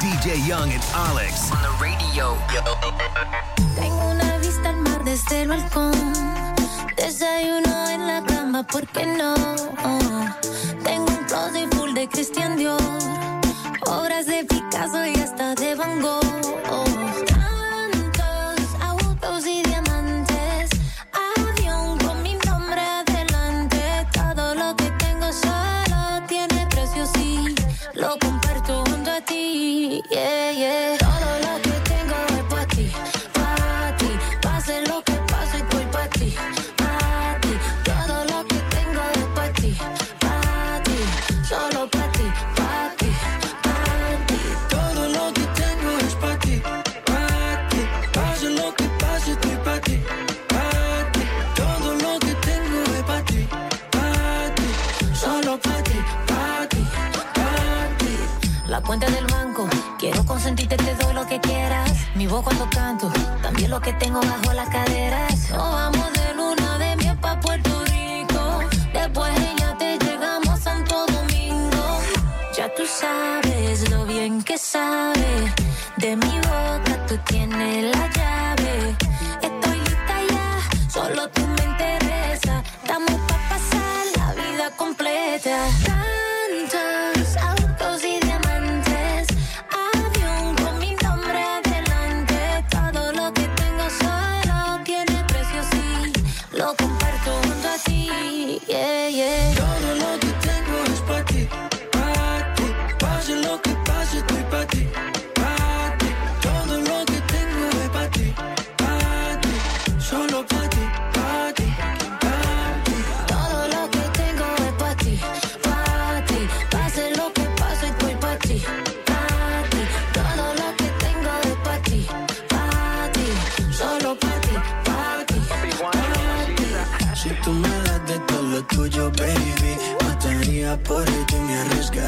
DJ Young and Alex on the radio. Tengo una vista al mar desde el balcón. Desayuno en la cama, ¿por qué no? Tengo un closet full de Christian Dior. Obras de Picasso y hasta de Van Gogh. Yeah, yeah. Todo lo que tengo es para ti. Para ti. Pase lo que pase, estoy para ti. Para ti. Todo lo que tengo es para ti. Para ti. Solo para ti. Para ti. Para ti. Todo lo que tengo es para ti, para ti. Pase lo que pase, estoy para ti, para ti. Todo lo que tengo es para ti, para ti. Solo para ti, para ti, para ti. La cuenta del banco, quiero consentirte, te doy lo que quieras. Mi voz cuando canto, también lo que tengo bajo las caderas. Nos vamos de luna de miel pa' Puerto Rico. Después ya te llegamos a Santo Domingo. Ya tú sabes lo bien que sabe. De mi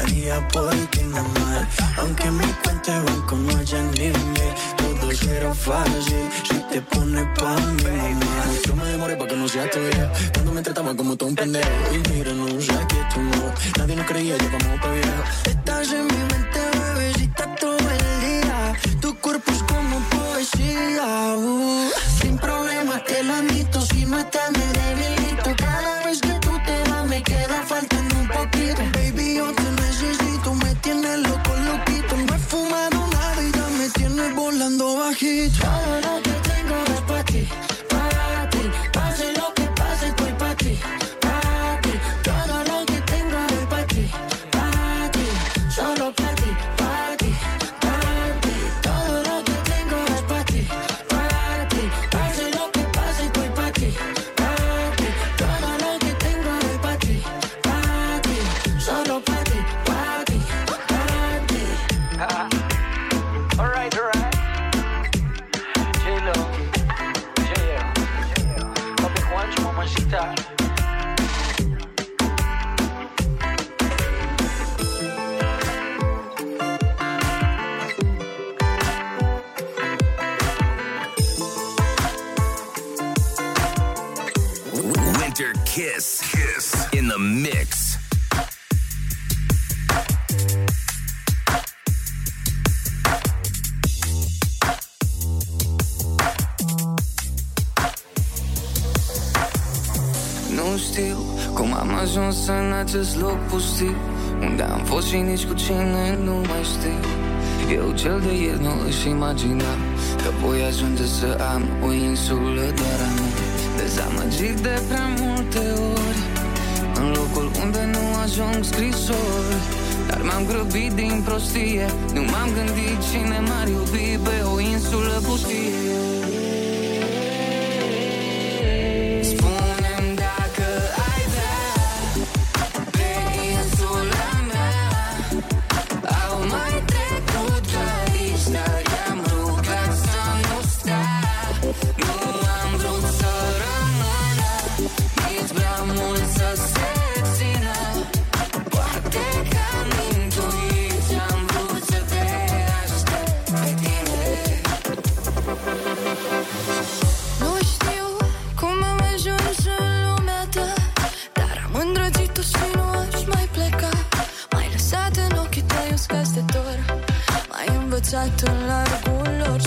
arriesgaría por ti, mamá. Aunque mi cuenta de banco no haya límite, todo será fácil si te pones pa' mí, mamá. Yo me demoré pa' que no sea tuya, cuando me trataba como todo un pendejo. Y mira, no sé que tú no, nadie nos creía, ya vamos pa' viejo. Estás en mi mente, bebecita, todo el día. Tu cuerpo es como poesía, uh. sin problema te lo admito, si no estás me debilito. Acest loc pustiu Unde am fost și nici cu cine nu mai știu. Eu cel de ieri nu își imagina Că voi ajunge să am o insulă doar a mea Dezamăgit de prea multe ori În locul unde nu ajung scrisori. Dar m-am grăbit din prostie Nu m-am gândit cine m-ar iubi pe o insulă pustie Atât în largul lor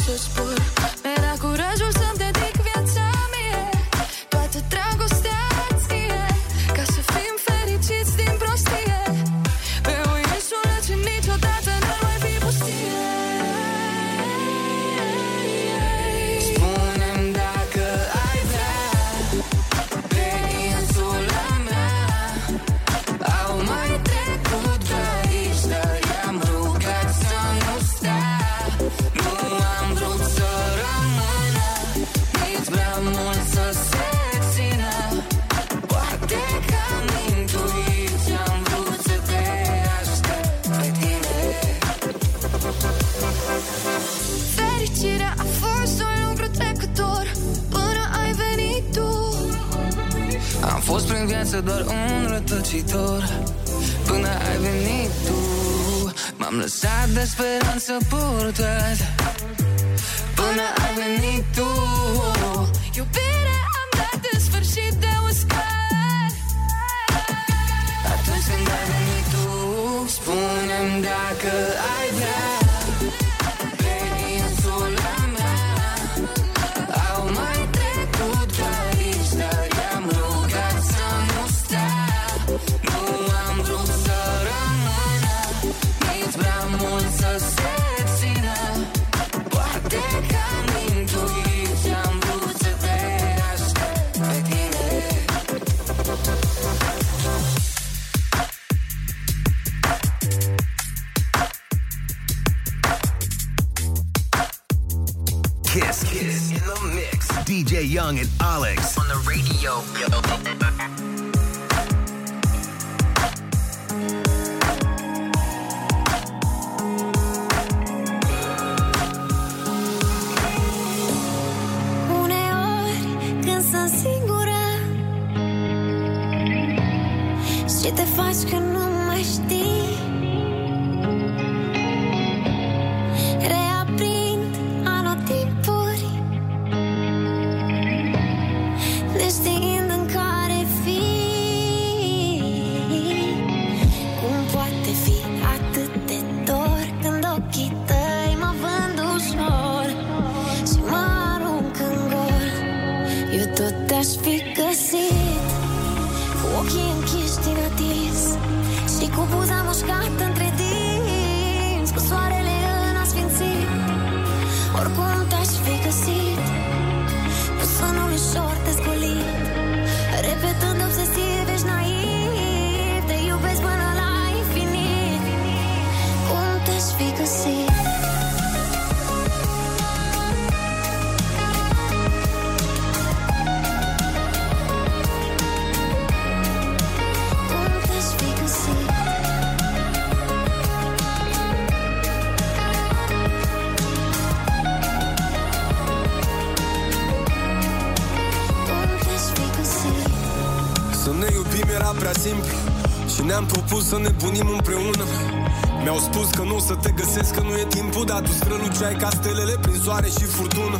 soare și furtună.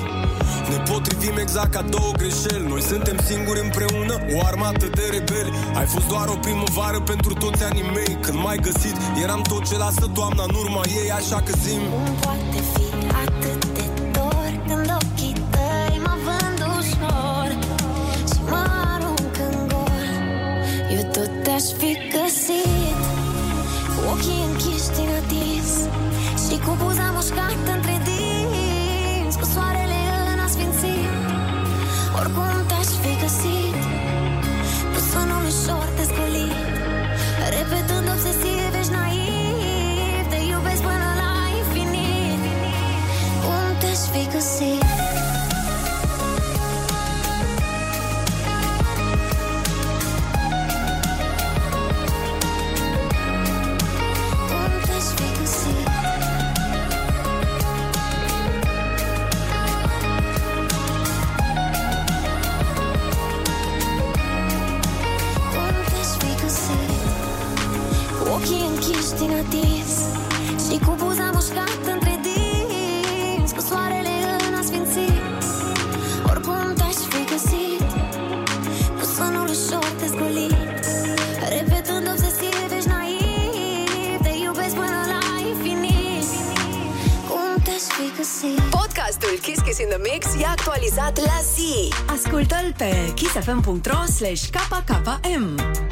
Ne potrivim exact ca două greșeli. Noi suntem singuri împreună, o armată de rebeli. Ai fost doar o primăvară pentru toți anii mei Când m-ai găsit, eram tot ce lasă toamna în urma ei Așa că zim. In the Mix e actualizat la zi. Ascultă-l pe kissfm.ro slash KKM.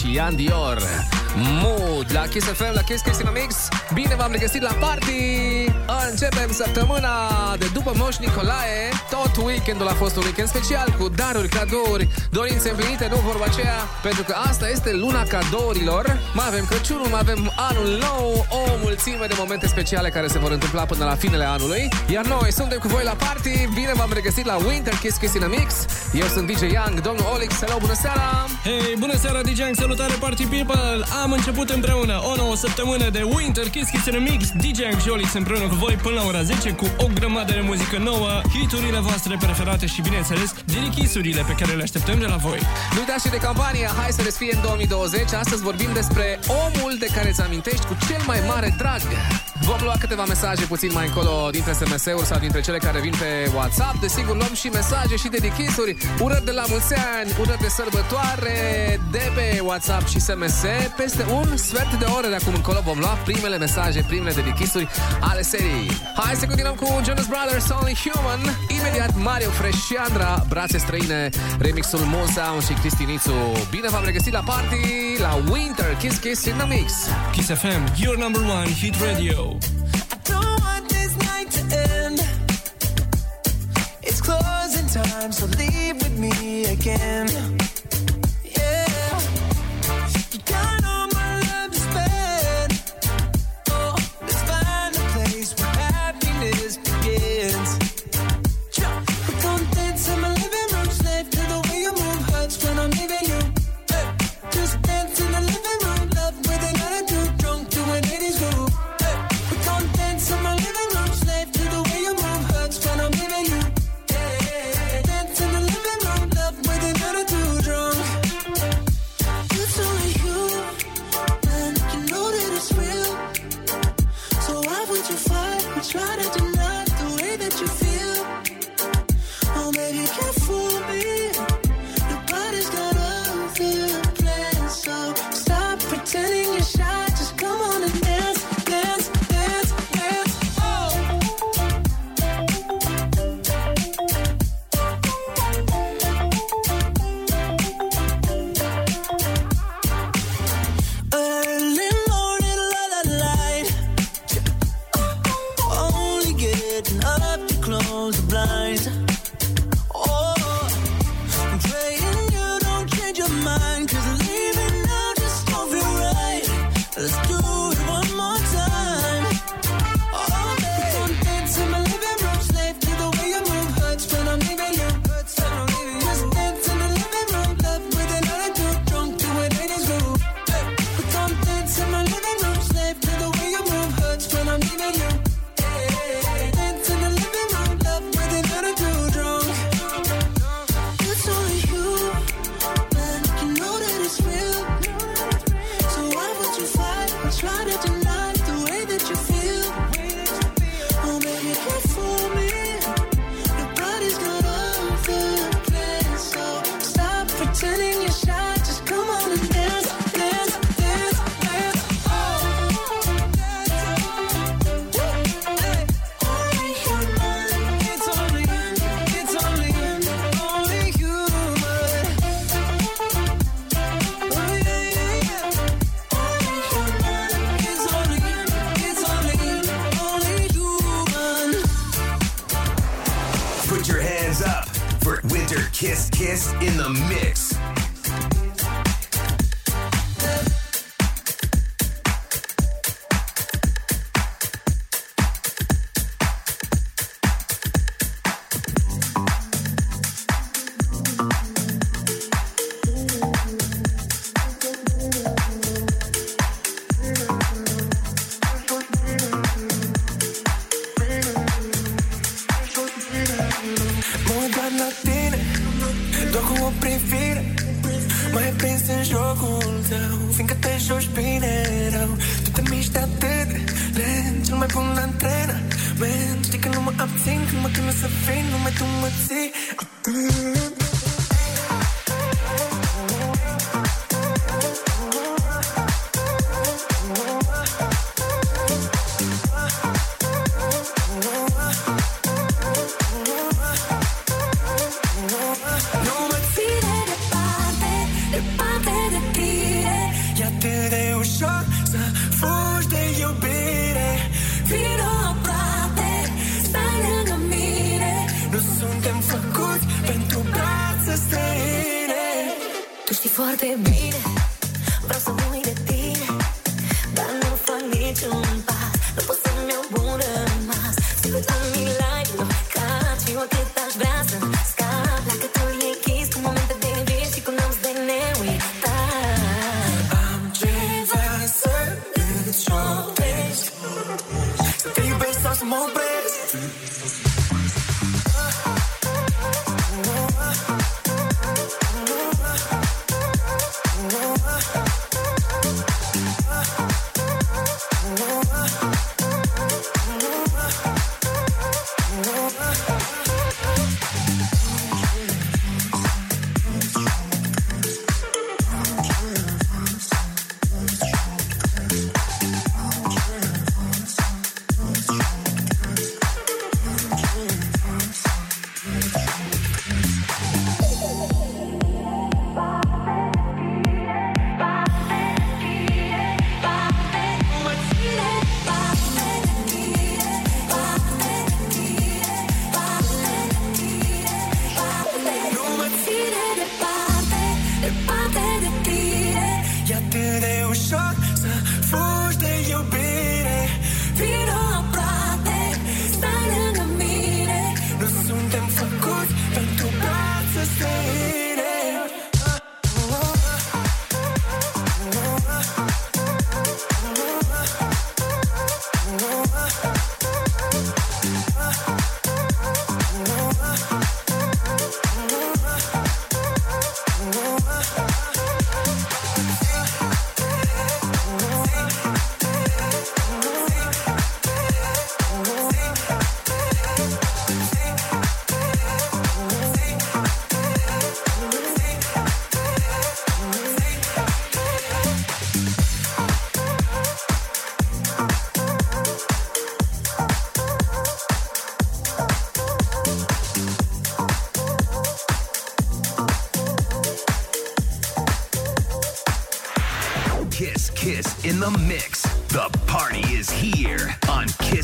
Și Ian Dior. Mood la Kiss FM, la Kiss Kiss in a Mix. Bine v-am regăsit la party! Începem săptămâna de după Moș Nicolae Tot weekendul a fost un weekend special Cu daruri, cadouri, dorințe împlinite Nu vorba aceea, pentru că asta este luna cadourilor. Mai avem Crăciunul, mai avem anul nou O mulțime de momente speciale care se vor întâmpla până la finele anului. Iar noi suntem cu voi la party. Bine v-am regăsit la Winter Kiss Kiss in a Mix. Eu sunt DJ Young, domnul Olix, hello, bună seara! Hei, bună seara, DJ Ang, salutare Party People! Am început împreună o nouă săptămână de Winter Kiss Kiss in a Mix, DJ Ang și Olix împreună cu voi până la ora 10 cu o grămadă de muzică nouă, hiturile voastre preferate și, bineînțeles, dirikisurile pe care le așteptăm de la voi. Nu uitați și de campania Hai să desfie în 2020 Astăzi vorbim despre omul de care îți amintești cu cel mai mare drag. Vom lua câteva mesaje puțin mai încolo dintre SMS-uri sau dintre cele care vin pe WhatsApp. Desigur luăm și mesaje și dedichisuri Urări de la mulți ani, urări de sărbătoare De pe WhatsApp și SMS Peste un sfert de oră de acum încolo vom lua primele mesaje, primele dedichisuri ale seriei. Hai să continuăm cu Jonas Brothers Only Human Imediat Mario Fresh și Andra Brațe străine, remixul Moon Sound și Cristinițu. Bine v-am regăsit la party La Winter. Kiss Kiss in the Mix. Kiss FM, your number one hit radio.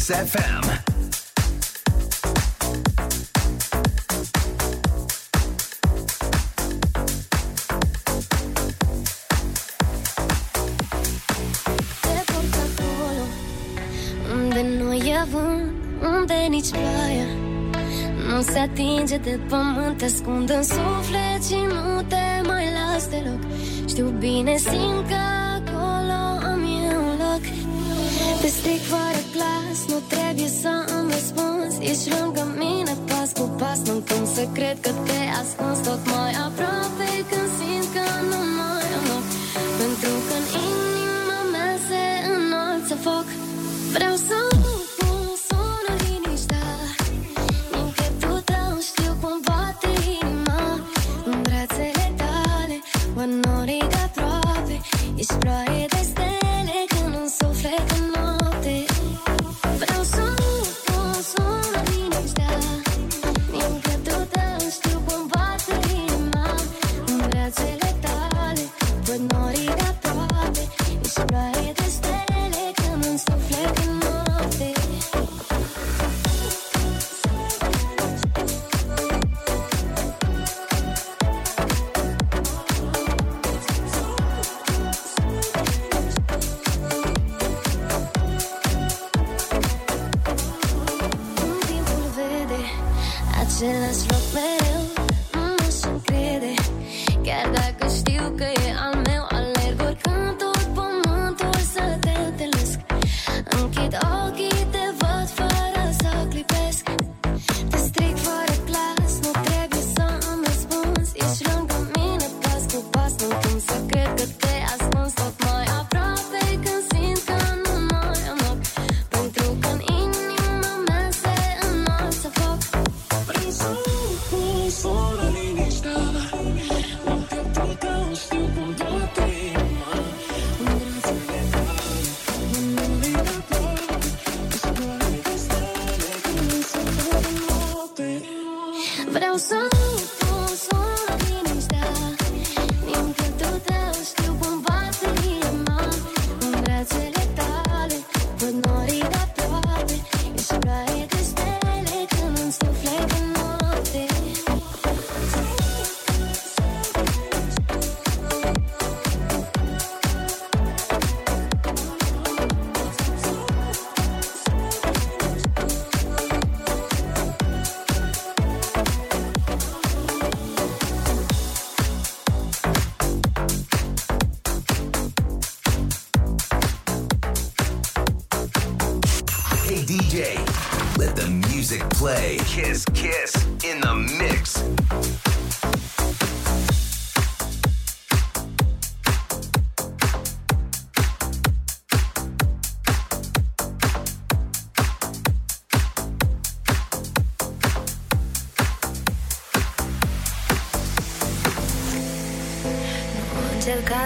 Kiss FM. nici ploaia Nu se atinge de pământ, te ascund în suflet și nu te mai las deloc Știu bine, simt că secret că te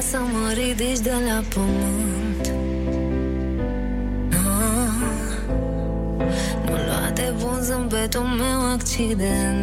să mă ridici de la pământ. Ah, no, Nu lua de bun zâmbetul meu accident.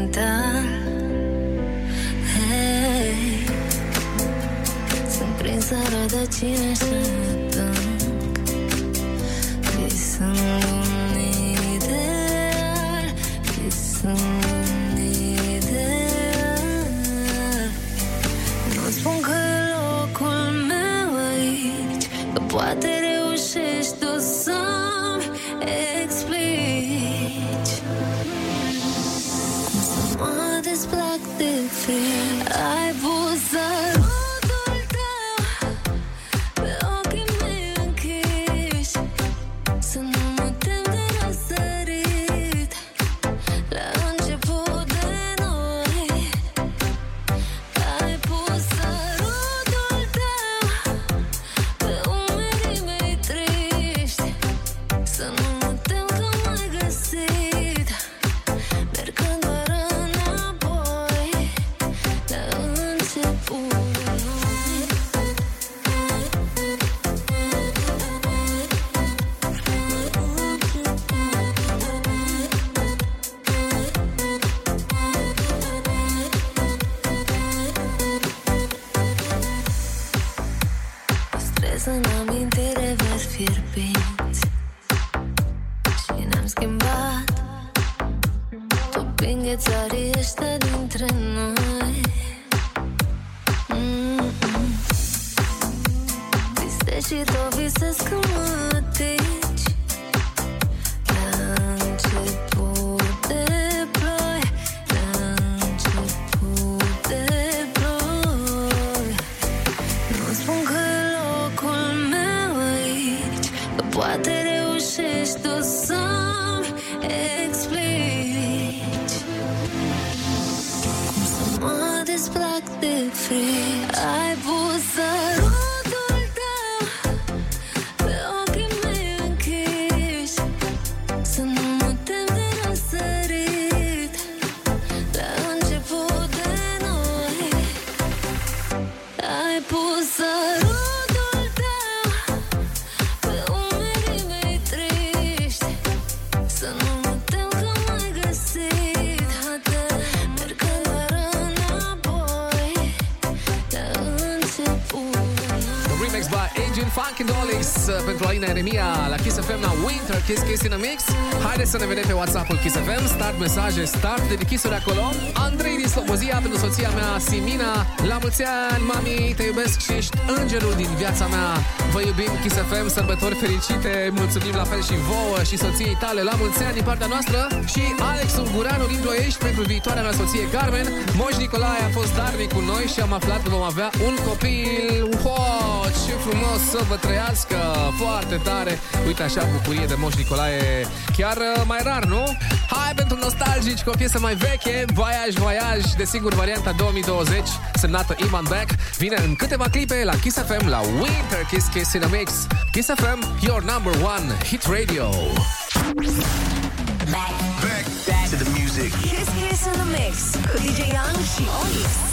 Să ne vedem pe WhatsApp-ul Kiss FM, start mesaje, start dedichisuri acolo. Andrei din Slobozia pentru soția mea Simina. La mulți ani, mami, te iubesc și ești îngerul din viața mea. Vă iubim Kiss FM, sărbători fericite, mulțumim la fel și vouă și soției tale la mulți ani din partea noastră și Alex Unguranu din Ploiești pentru viitoarea mea soție Carmen. Moș Nicolae a fost darnic cu noi și am aflat că vom avea un copil. Wow, ce frumos să vă trăiască, foarte tare. Uite așa, bucurie de Moș Nicolae, chiar uh, mai rar, nu? Hai pentru nostalgici cu o piesă mai veche, Voyage, Voyage, desigur varianta 2020, semnată Iman Beck, vine în câteva clipe la Kiss FM, la Winter Kiss Kiss in a Mix. Kiss FM, your number one hit radio. Back to the music. Kiss Kiss in the Mix cu DJ Young și Olix.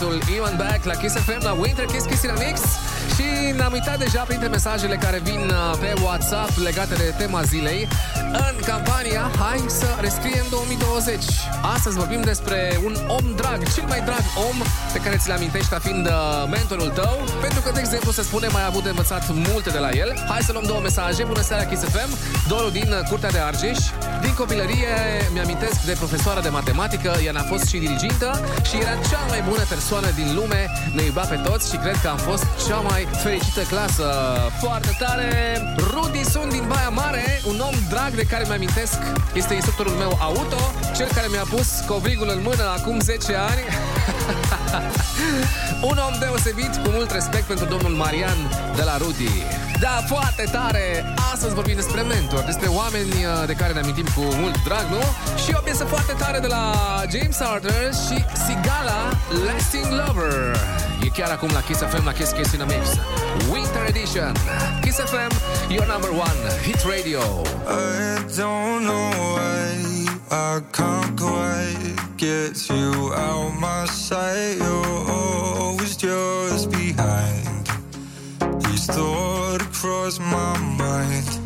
Remixul Ivan Back la Kiss FM, la Winter Kiss Kiss in a Mix. Și ne-am uitat deja printre mesajele care vin uh, pe WhatsApp legate de tema zilei. În campania Hai să rescriem 2020. Astăzi vorbim despre un om drag, cel mai drag om pe care ți-l amintești ca fiind uh, mentorul tău. Pentru că, de exemplu, să spunem, ai avut de învățat multe de la el. Hai să luăm două mesaje. Bună seara, Kiss FM. Doru din uh, Curtea de Argeș. Din copilărie mi-amintesc de profesoară de matematică, ea a fost și dirigintă și era cea mai bună persoană din lume, ne iubea pe toți și cred că am fost cea mai fericită clasă. Foarte tare! Rudy sunt din Baia Mare, un om drag de care mi-amintesc, este instructorul meu auto, cel care mi-a pus covrigul în mână acum 10 ani. un om deosebit, cu mult respect pentru domnul Marian de la Rudy. Da, foarte tare! Astăzi vorbim despre mentori, despre oameni uh, de care ne amintim cu mult drag, nu? Și o piesă foarte tare de la James Arthur și Sigala, Lasting Lover. E chiar acum la Kiss FM, la Kiss Kiss in a Mix. Winter Edition. Kiss FM, your number one hit radio. I don't know why I can't quite get you out my sight. You're always just behind. Each thought across my mind.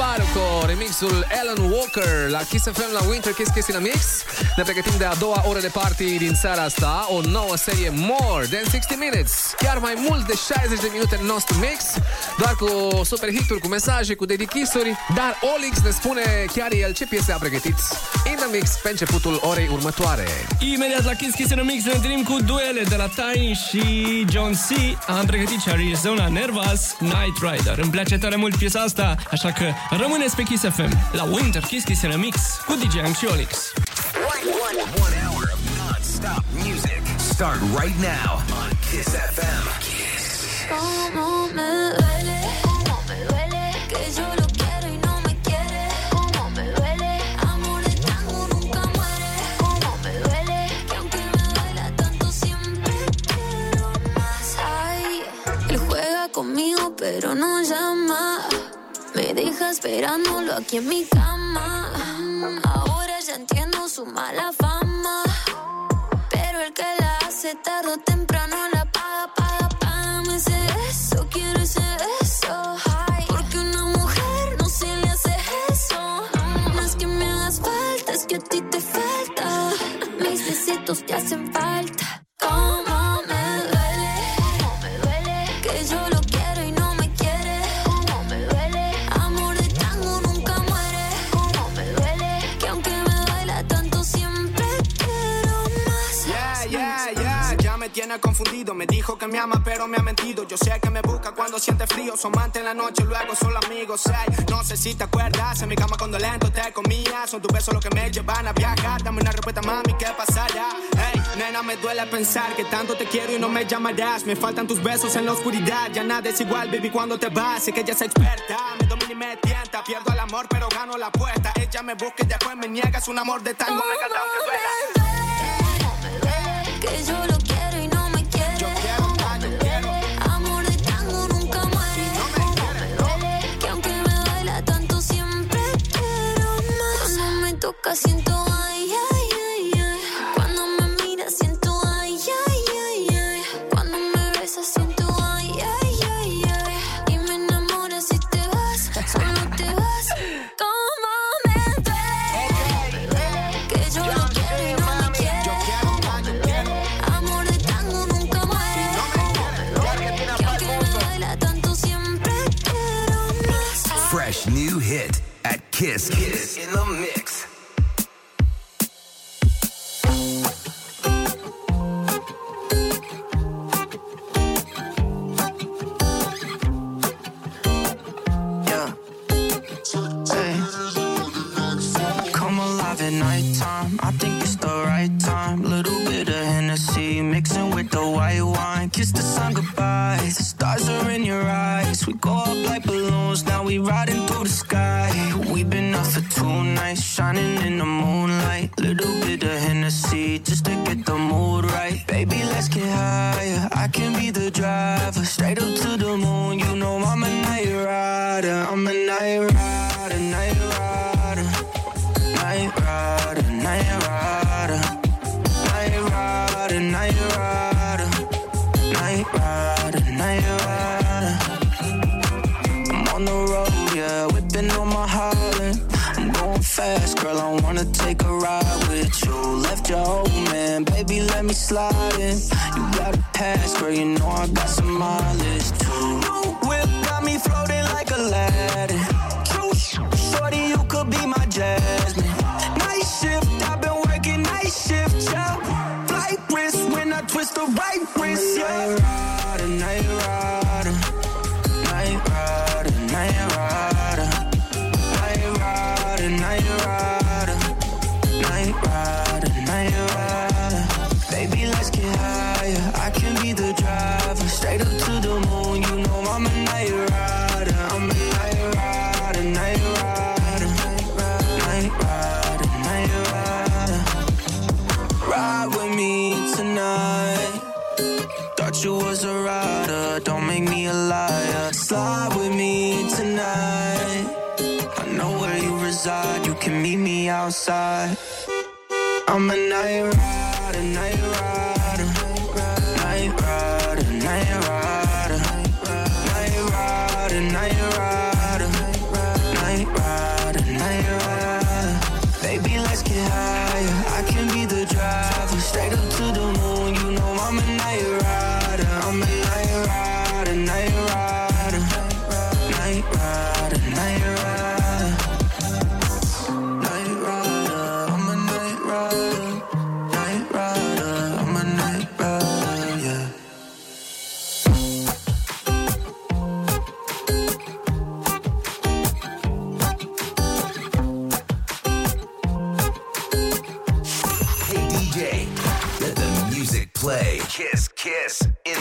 Capo și Farco, remixul Alan Walker la Kiss FM la Winter Kiss Kiss in a Mix. Ne pregătim de a doua oră de party din seara asta, o nouă serie More Than 60 Minutes. Chiar mai mult de 60 de minute în nostru mix, doar cu super hituri, cu mesaje, cu dedichisuri, dar Olix ne spune chiar el ce piese a pregătit in the mix pe începutul orei următoare. Imediat la Kiss Kiss in a Mix ne întâlnim cu duele de la Tiny și John C. Am pregătit și Arizona Nervous Night Rider. Îmi place tare mult piesa asta, așa că rămâneți pe Kiss FM la Winter Kiss Kiss in a Mix cu DJ Ang și Olix. One hour of non-stop music. Start right now on Kiss FM. Cómo me duele, cómo me duele conmigo pero no llama. Me deja esperándolo aquí en mi cama. Ahora ya entiendo su mala fama. Pero el que la hace tarde o temprano la paga, paga, págame ese beso. Quiero ese beso. Confundido. Me dijo que me ama, pero me ha mentido. Yo sé que me busca cuando siente frío. Su amante en la noche, luego solo amigos. No sé si te acuerdas. En mi cama cuando lento te comía. Son tus besos los que me llevan a viajar. Dame una respuesta, mami, ¿qué pasará? Hey, nena, me duele pensar que tanto te quiero y no me llamarás. Me faltan tus besos en la oscuridad. Ya nada es igual, baby, cuando te vas. Sé que ella es experta. Me domina y me tienta. Pierdo el amor, pero gano la apuesta. Ella me busca y después me niega. Es un amor de tango. Me encanta aunque duela. Que yo lo toca siento ay ay ay ay. Cuando me siento ay ay ay ay. Cuando me siento ay ay ay ay. Y me enamora si te vas, solo te vas. Cómo me duele que yo lo quiero y no me quiere. Amor de tango nunca muere. Que aunque me duela tanto siempre quiero más. Fresh new hit at Kiss. Kiss in the mix. Nighttime. I think it's the right time. Little bit of Hennessy mixing with the white wine. Kiss the sun goodbye. The stars are in your eyes. We go up like balloons. Now we riding through the sky. We've been up for two nights, shining in the moonlight. Little bit of Hennessy just to get the mood right. Baby, let's get higher. I can be the driver. Straight up to the moon. You know I'm a night rider. I'm a night rider, night rider. Night rider, night rider. Night rider, night rider. Night rider, night rider. I'm on the road, yeah, whipping on my Holland. I'm going fast, girl. I wanna take a ride with you. Left your old man, baby, let me slide in. You got a pass, girl. You know I got some mileage. New whip got me floating like Aladdin. True, shorty, you could be my Jasmine. Shift, I've been working night shift, yeah. Flight wrist when I twist the right wrist, yeah. slide with me tonight. I know where you reside, you can meet me outside. I'm a night rider. night rider.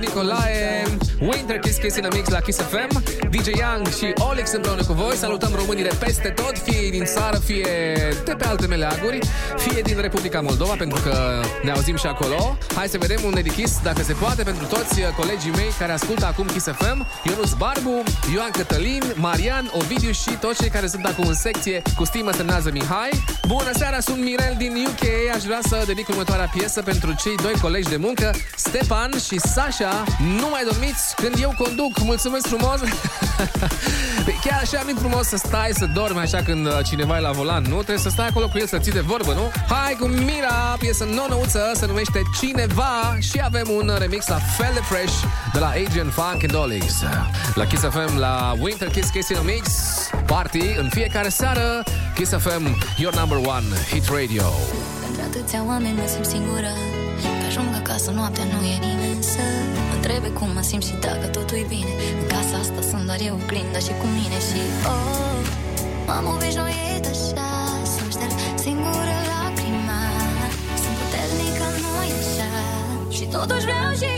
Nicolae, Winter Kiss Kiss in a Mix la Kiss FM, DJ Young și Olix împreună întâlnire peste tot, fie din țară, fie de pe alte meleaguri, fie din Republica Moldova, pentru că ne auzim și acolo. Hai să vedem un edichis, dacă se poate, pentru toți uh, colegii mei care ascultă acum Kiss FM, Ionuț Barbu, Ioan Cătălin, Marian, Ovidiu și toți cei care sunt acum în secție cu stimă semnează Mihai. Bună seara, sunt Mirel din UK, aș vrea să dedic următoarea piesă pentru cei doi colegi de muncă, Stepan și Sasha. Nu mai dormiți când eu conduc, mulțumesc frumos! așa nu frumos să stai să dormi așa când uh, cineva e la volan, nu? Trebuie să stai acolo cu el să ții de vorbă, nu? Hai cu Mira, piesă nouă-nouță, se numește Cineva și avem un uh, remix la fel de fresh de la Agent Funk and Olix. La Kiss FM, la Winter Kiss Casino Mix, party în fiecare seară, Kiss FM, your number one hit radio. Pentru atâția oameni mă simt singură, că ajung acasă noaptea nu e nimic întrebe cum mă simt și dacă totul e bine. În casa asta sunt doar eu, oglinda și cu mine Și oh, m-am obișnuit așa. Să-mi șterg singură lacrima Sunt puternică, nu așa. Și totuși vreau și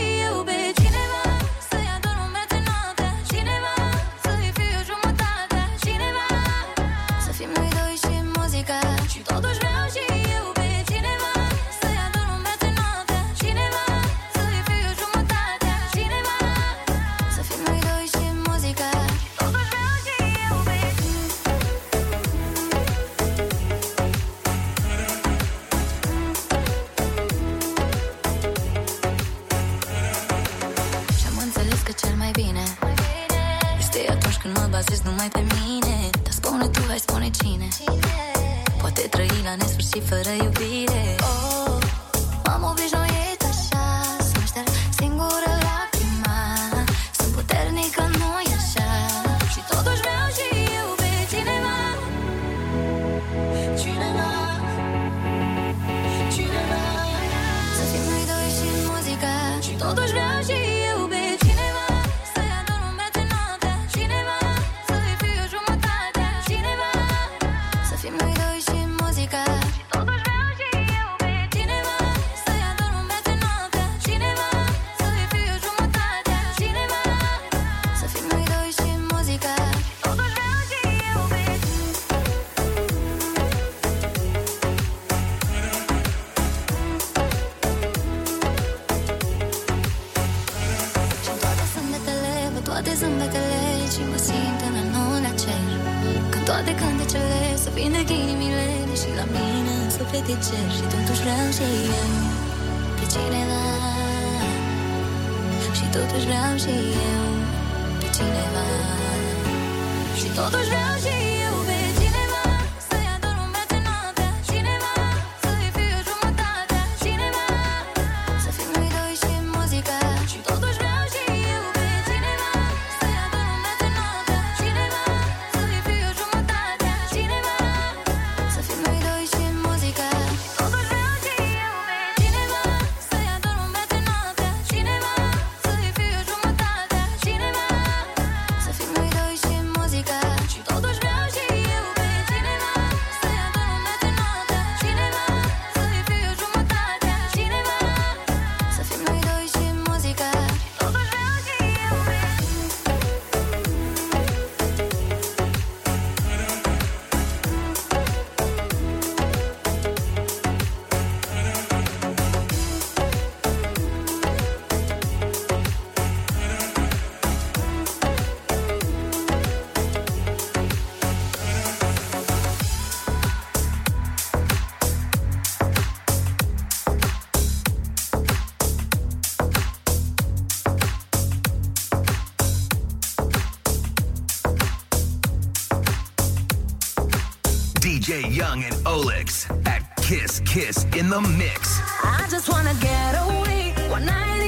Young and Olix at Kiss Kiss in the Mix. I just wanna get away one night.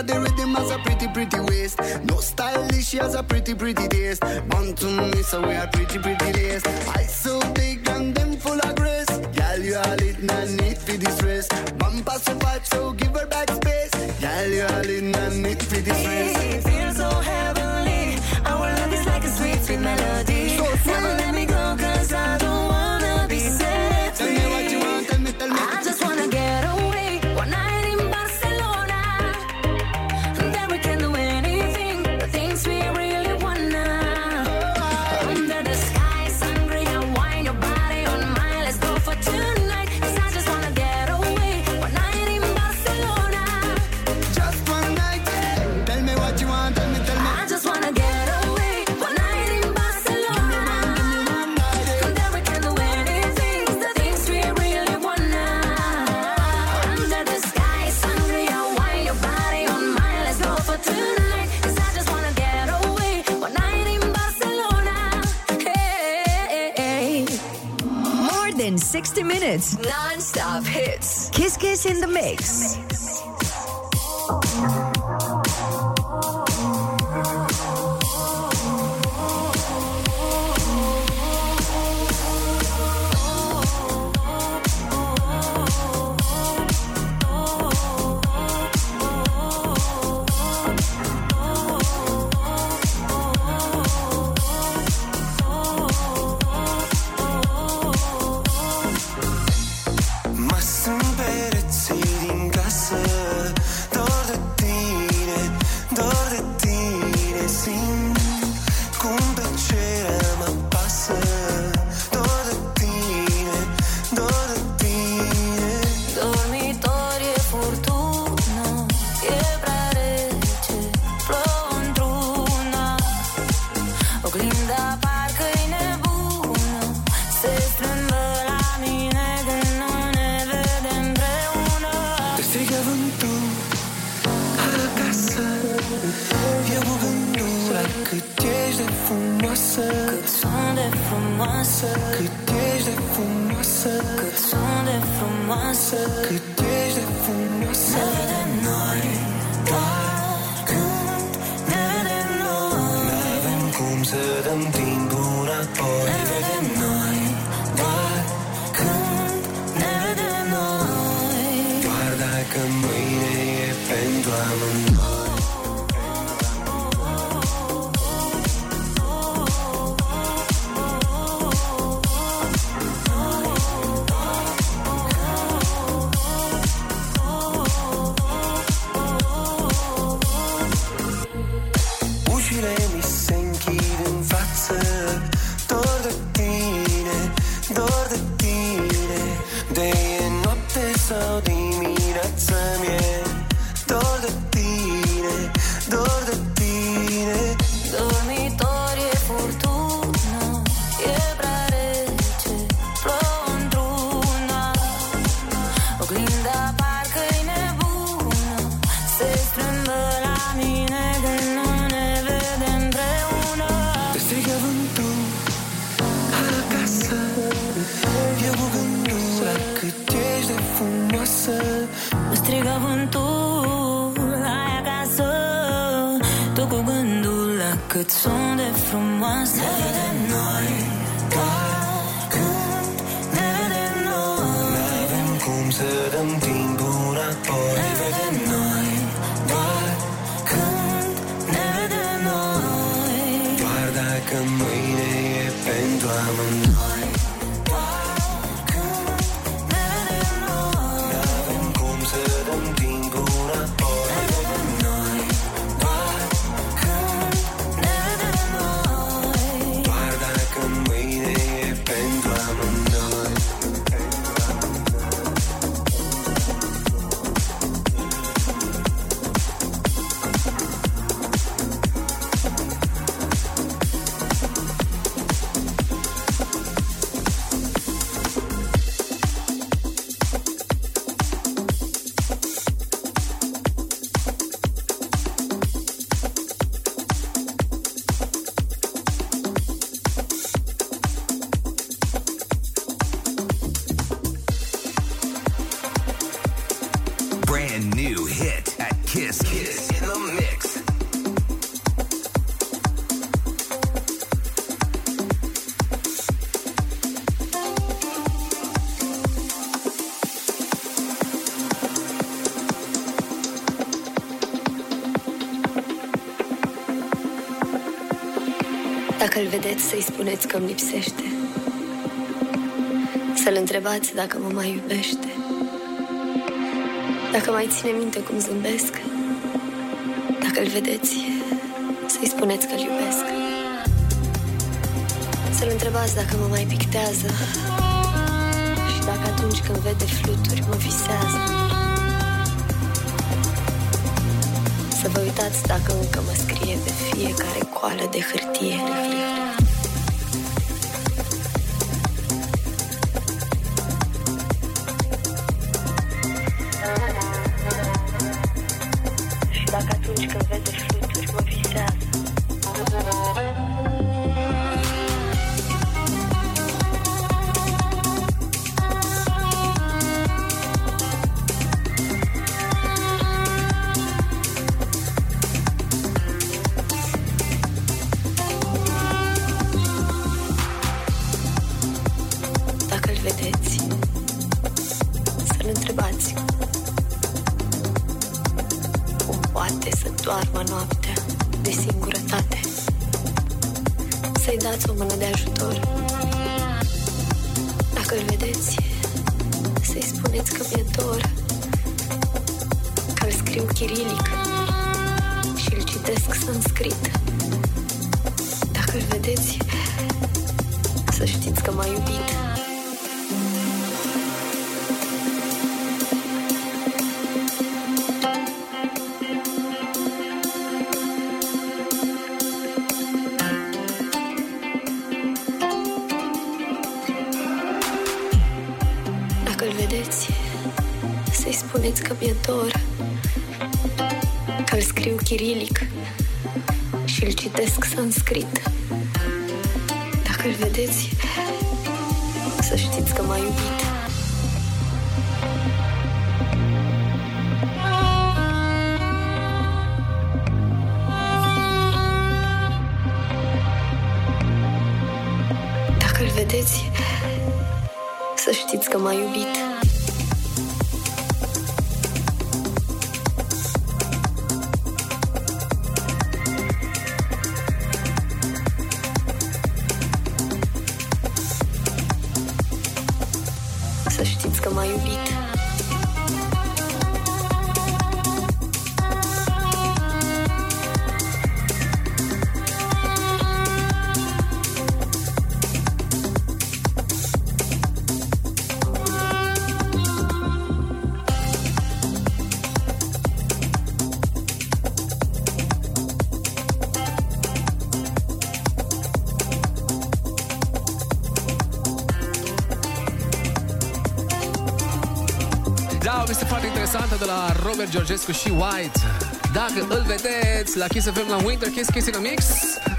got the rhythm as a pretty, pretty waist. No stylish, she has a pretty, pretty taste. Born to me, so we are pretty, pretty taste. I so big and them full of grace. Girl, you are lit, no need for distress. Bumper so fat, so give her back space. Girl, you are lit, no need for distress. It feels so heavenly. Our love is like a sweet, sweet melody. So Never let me go, cause I don't 60 minutes. Non-stop hits. Kiss Kiss in the mix. Să-l vedeți, să-i spuneți că-mi lipsește. Să-l întrebați dacă mă mai iubește. Dacă mai ține minte cum zâmbesc. Dacă-l vedeți, să-i spuneți că-l iubesc. Să-l întrebați dacă mă mai pictează. Și dacă atunci când vede fluturi mă visează. Să vă uitați dacă încă mă scrie pe fiecare goală de hârtie. De hârtie. Кириллик. Georgescu și White. Dacă îl vedeți la Kiss FM, la Winter Kiss, Kiss in a Mix,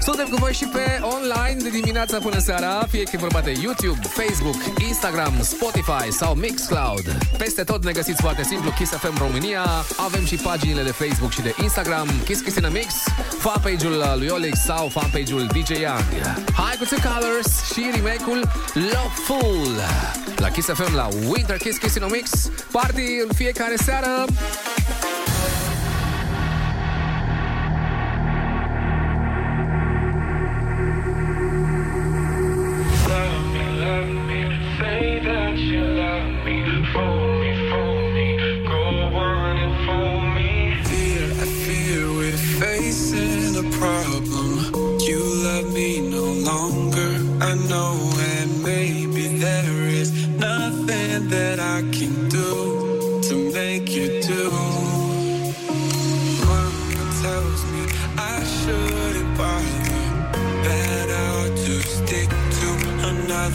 suntem cu voi și pe online de dimineața până seara, fie că e vorba de YouTube, Facebook, Instagram, Spotify sau Mixcloud. Peste tot ne găsiți foarte simplu Kiss FM România, avem și paginile de Facebook și de Instagram, Kiss Kiss in a Mix, fanpage-ul uh, lui Olex sau fanpage-ul DJ Young. Hai cu Two Colors și remake-ul Love Fool la Kiss FM la Winter Kiss Kiss in a Mix, party în fiecare seară.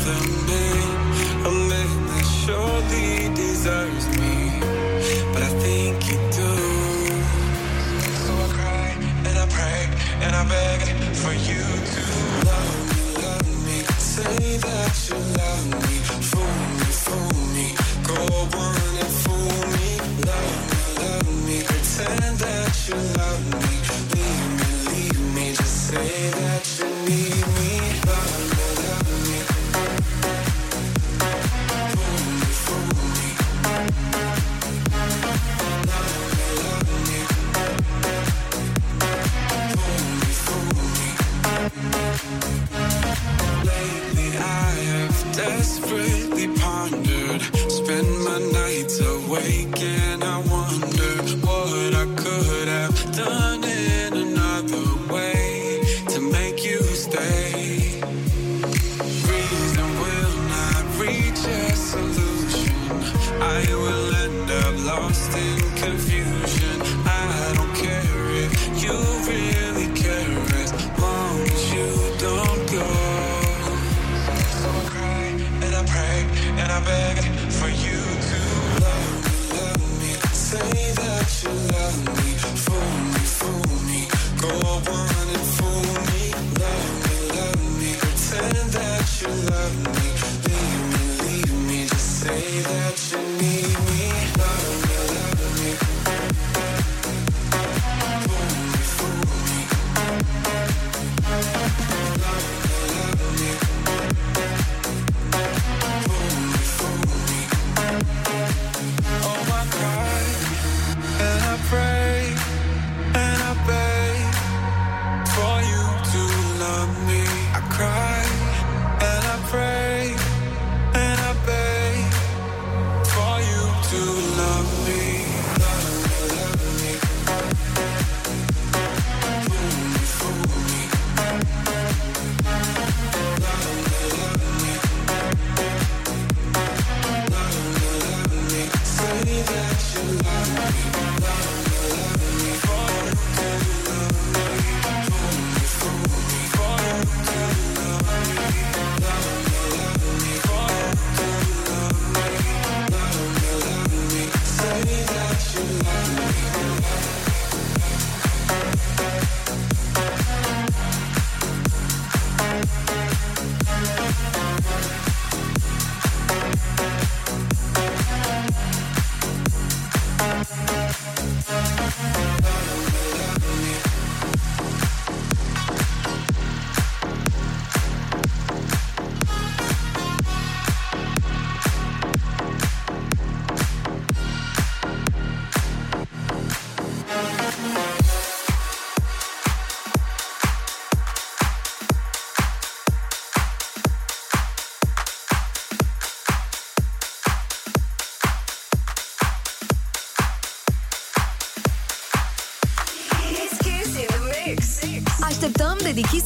them.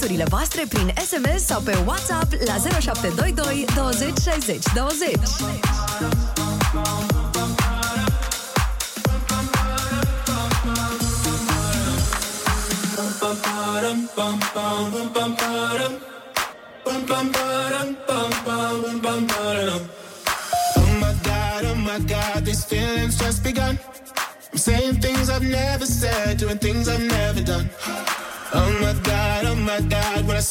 requesturile voastre prin SMS sau pe WhatsApp la 0722 20 60 20. Oh my god, oh my god, these feelings just begun. I'm saying things I've never said, doing things I've never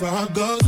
that's I it.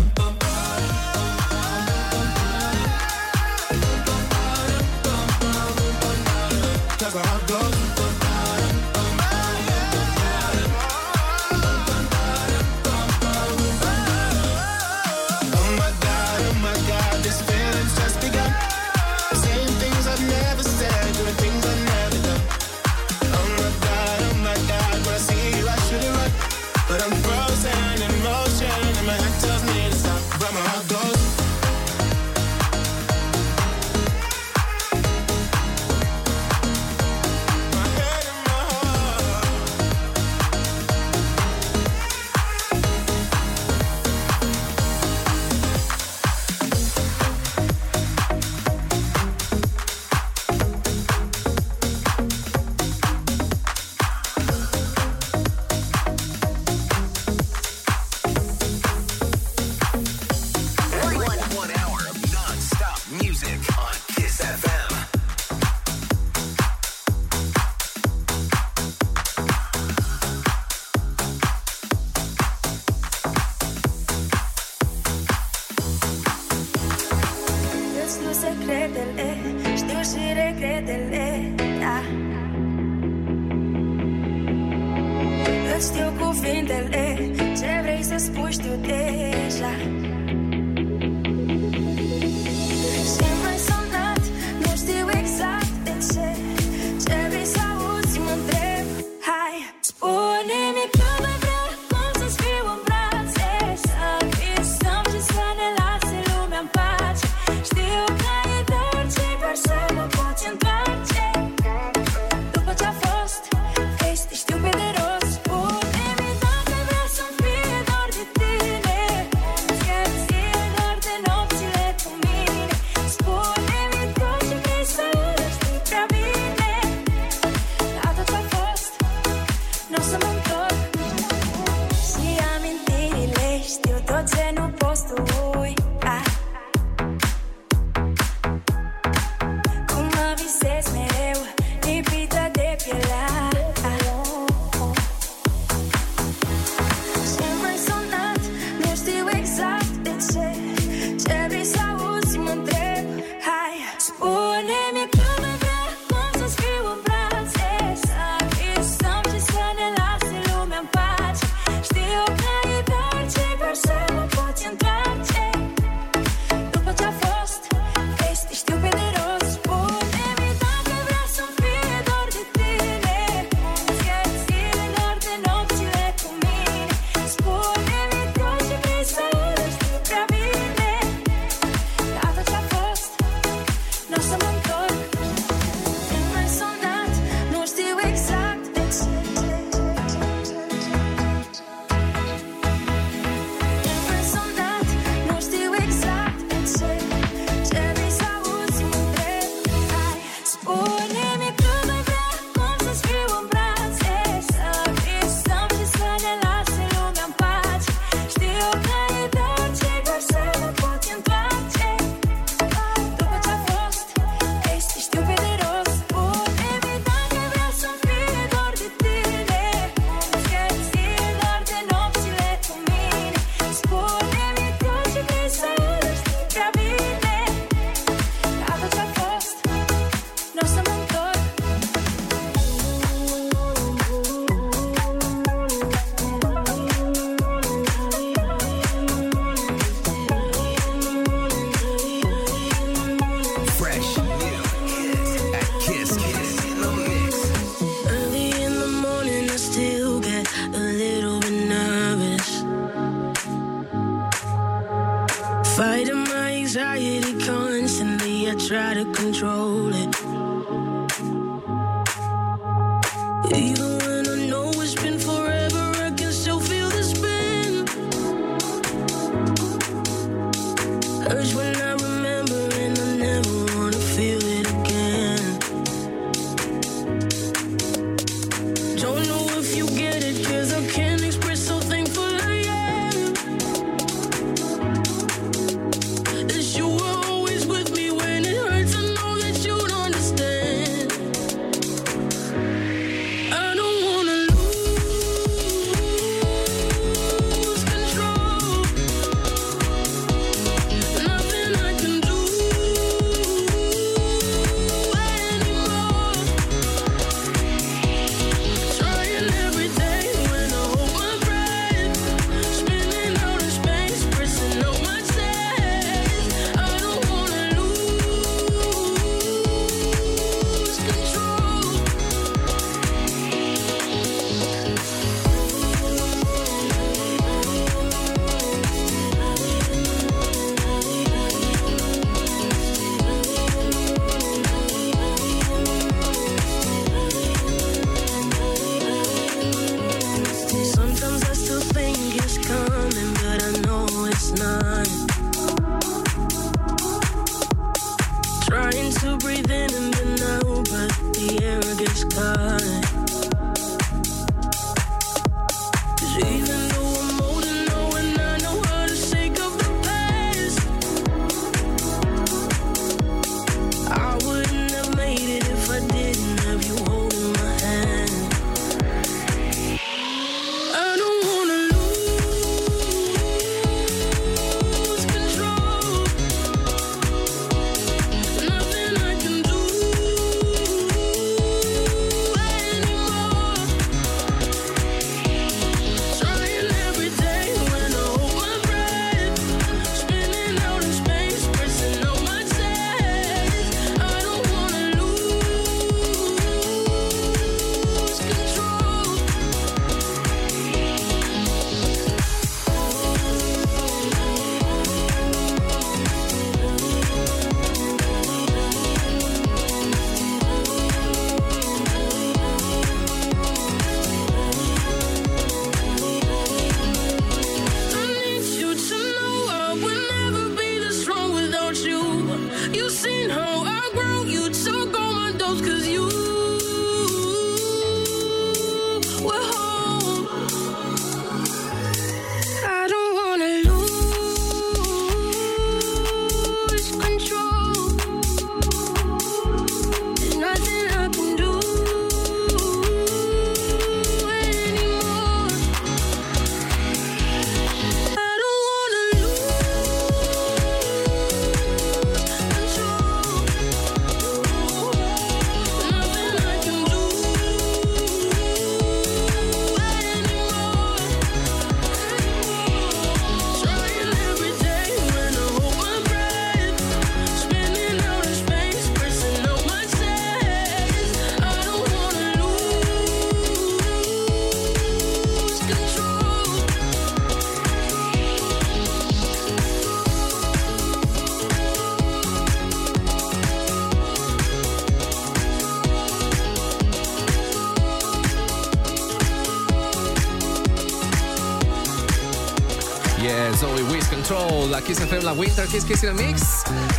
La Kiss FM la Winter Kiss Kiss in a Mix.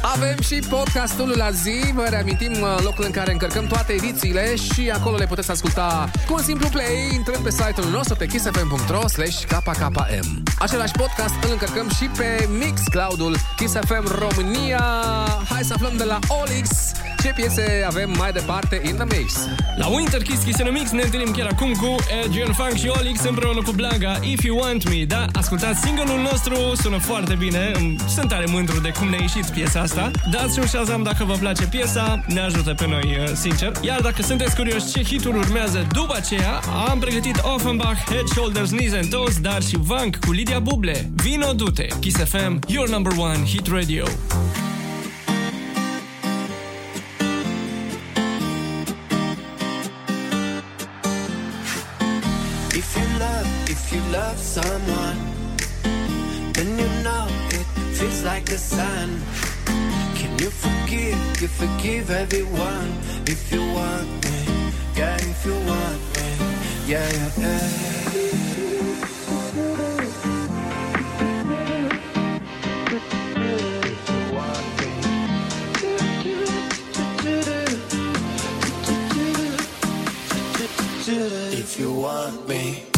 Avem și podcastul la zi. Vă reamintim uh, locul în care încărcăm toate edițiile și acolo le puteți asculta cu un simplu play intrând pe site-ul nostru pe kissfm.ro slash kkm. Același podcast îl încărcăm și pe Mixcloud-ul Kiss FM România. Hai să aflăm de la Olix ce piese avem mai departe in the mix. La Winter Kiss Kiss in a Mix ne întâlnim chiar acum cu Adrian Funk și Olix împreună cu Blanca If You Want Me. Da, ascultați single-ul nostru, sună foarte bine. Îmi- Sunt tare mândru de cum ne-a ieșit piesa asta. Dați un Shazam dacă vă place piesa, ne ajută pe noi, uh, sincer. Iar dacă sunteți curioși ce hituri urmează după aceea, am pregătit Offenbach, Head, Shoulders, Knees and Toes, dar și Vank cu Lidia Buble. Vino, du-te! Kiss FM, your number one hit radio. love someone, then you know it feels like the sun. Can you forgive? You forgive everyone if you want me, yeah. If you want me, yeah, yeah. yeah. If you want me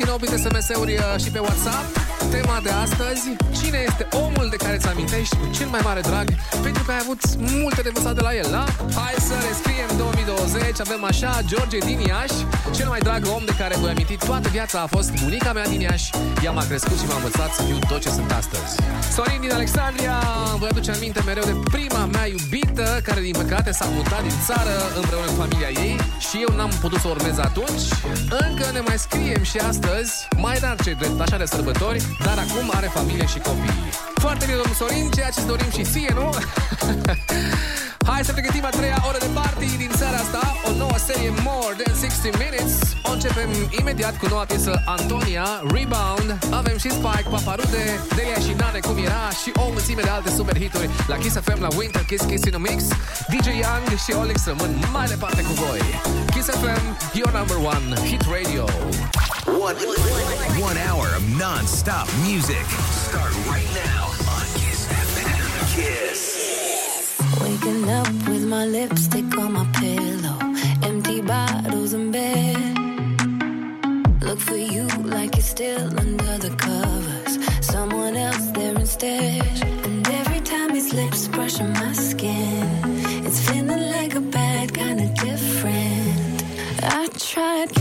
din nou prin SMS-uri uh, și pe WhatsApp. tema de astăzi. Cine este omul de care îți amintești cu cel mai mare drag pentru că ai avut multe de învățat de la el, da? Hai să rescriem 2020. Avem așa George din Iași. Cel mai drag om de care voi aminti toată viața a fost bunica mea din Iași. Ea m-a crescut și m-a învățat să fiu tot ce sunt astăzi. Sorin din Alexandria vă aduce aminte mereu de prima mea iubită care din păcate s-a mutat din țară împreună cu familia ei și eu n-am putut să o urmez atunci. Încă ne mai scriem și astăzi, mai rar ce drept așa de sărbători, dar acum are familie și copii. Foarte bine, domnul Sorin, ceea ce dorim și ție, nu? Hai să pregătim a treia oră de party din seara asta, o nouă serie More Than 60 Minutes. O începem imediat cu noua piesă Antonia, Rebound. Avem și Spike, Paparude, Delia și Nane, cum era, și o mulțime de alte super hituri la Kiss FM, la Winter Kiss Kiss in a Mix. DJ Young și Olix rămân mai departe cu voi. Kiss FM, your number one hit radio. One, one hour of non-stop music. Start right now on Kiss FM. Kiss. Waking up with my lipstick on my pillow, empty bottles in bed. Look for you like you're still under the covers, someone else there instead. And every time his lips brushing my skin, it's feeling like a bad kind of different. I tried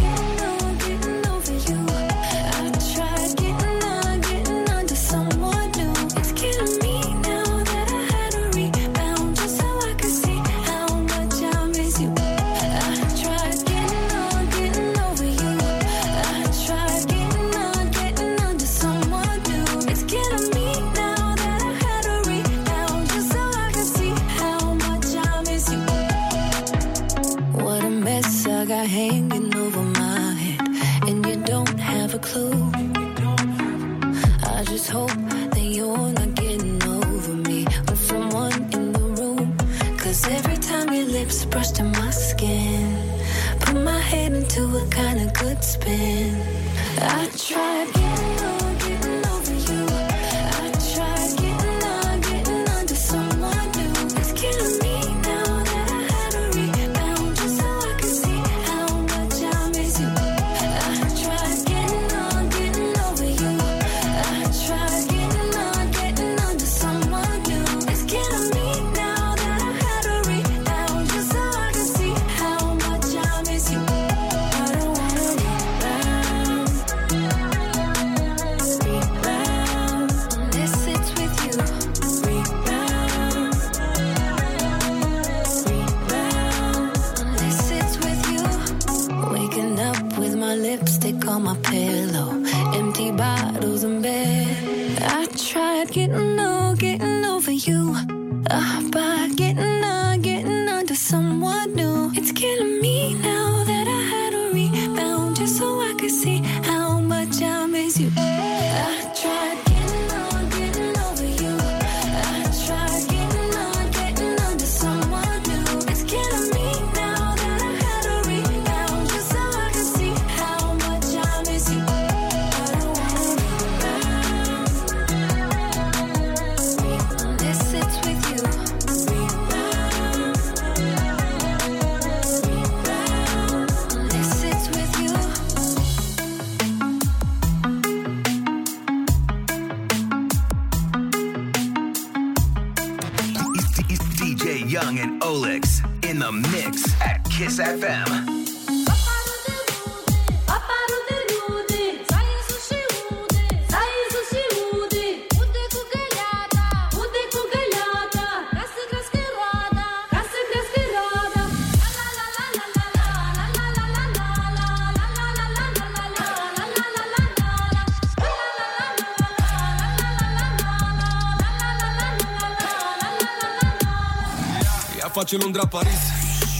face Londra Paris.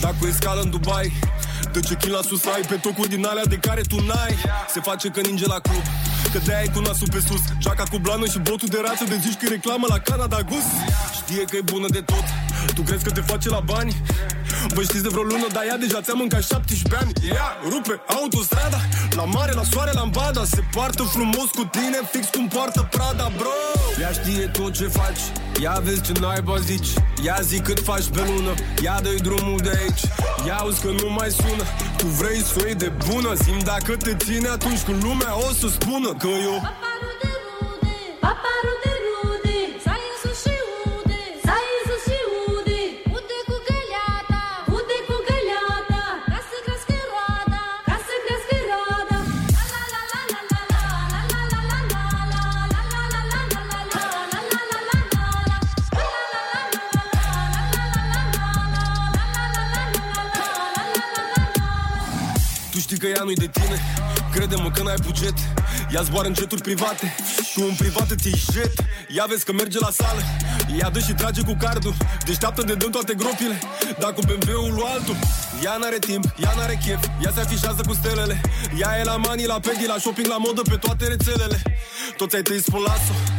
Dacă e scală în Dubai De ce chin la sus ai pe tocuri din alea de care tu n-ai. Se face că ninge la club Că de-aia e cu nasul pe sus. Ceaca cu blană și botul de rață De zici că e reclamă la Canada Gus Știe că e bună de tot Tu crezi că te face la bani? Vă știți de vreo lună, dar ea deja ți-a mâncat 17 ani. Ea rupe autostrada La mare, la soare, la ambada. Se poartă frumos cu tine, fix cum poartă Prada, bro Ea știe tot ce faci. Ia vezi ce naiba zici. Ia zi cât faci pe lună. Ia dă drumul de aici. Ia auzi că nu mai sună. Tu vrei să o iei de bună? Zim dacă te ține atunci când lumea o să spună Că eu ea nu-i de tine. Crede-mă că n-ai buget. Ea zboară în jeturi private. Tu în privat îți iei jet. Ia vezi că merge la sală. Ea dă și trage cu cardul. Deșteaptă de dăm toate gropile. Dar cu BMW-ul lui altul. Ea n-are timp, ea n-are chef. Ea se afișează cu stelele. Ea e la mani, la pedi, la shopping, la modă Pe toate rețelele. Toți ai trăit spălasul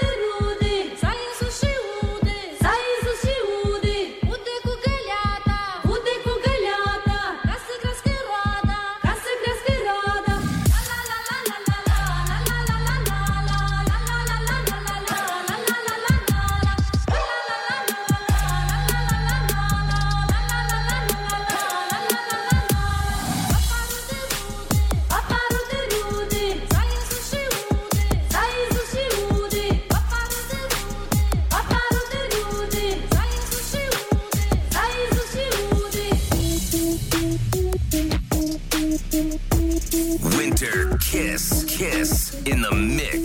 the mix.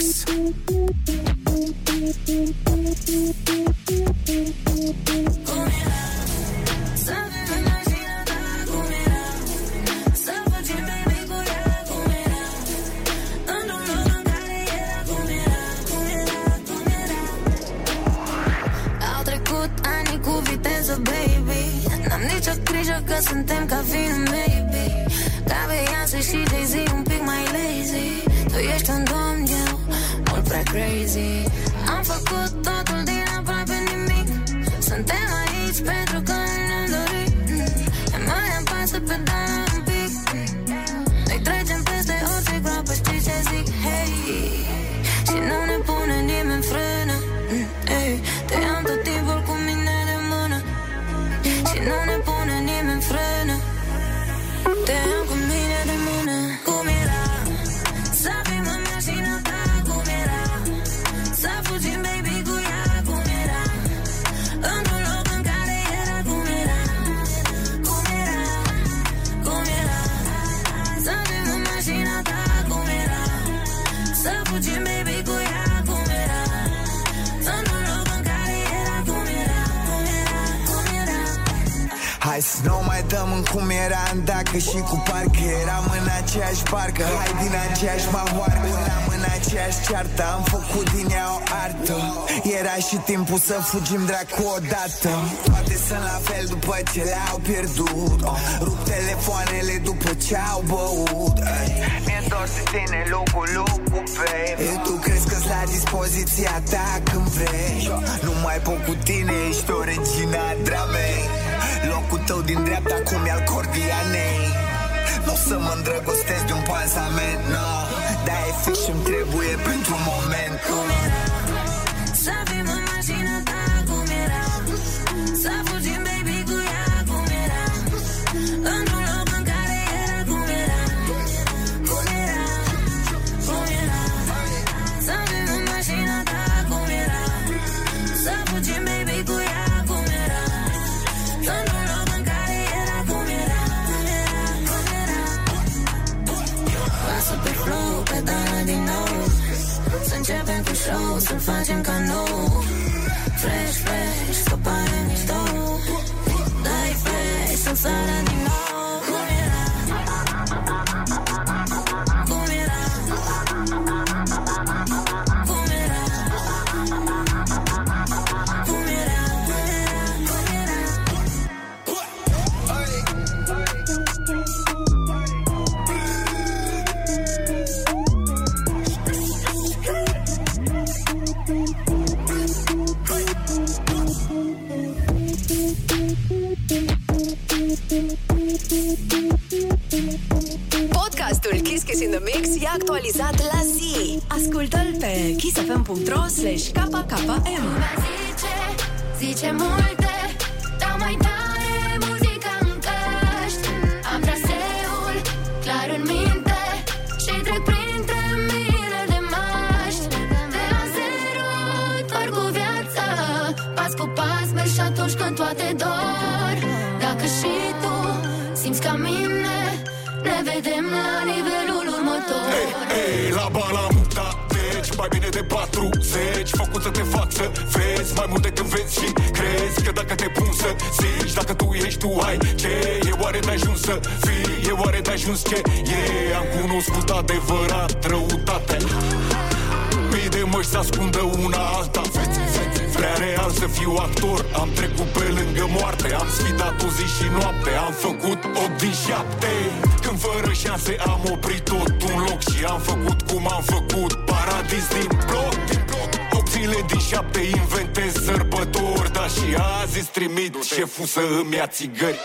Și timpul să fugim dracu odată. Toate sunt la fel după ce le-au pierdut. Oh, Rup telefoanele după ce au băut. Ay, Mi-e dor să tine locul locul, baby Tu crezi că-s la dispoziția ta când vrei? Nu mai pot cu tine, ești o regina dramei. Locul tău din dreapta cum e al cordianei. Nu o să mă îndrăgostesc de un pansament, no. Dar e fix ce-mi trebuie pentru moment Cum să îmi ia țigări.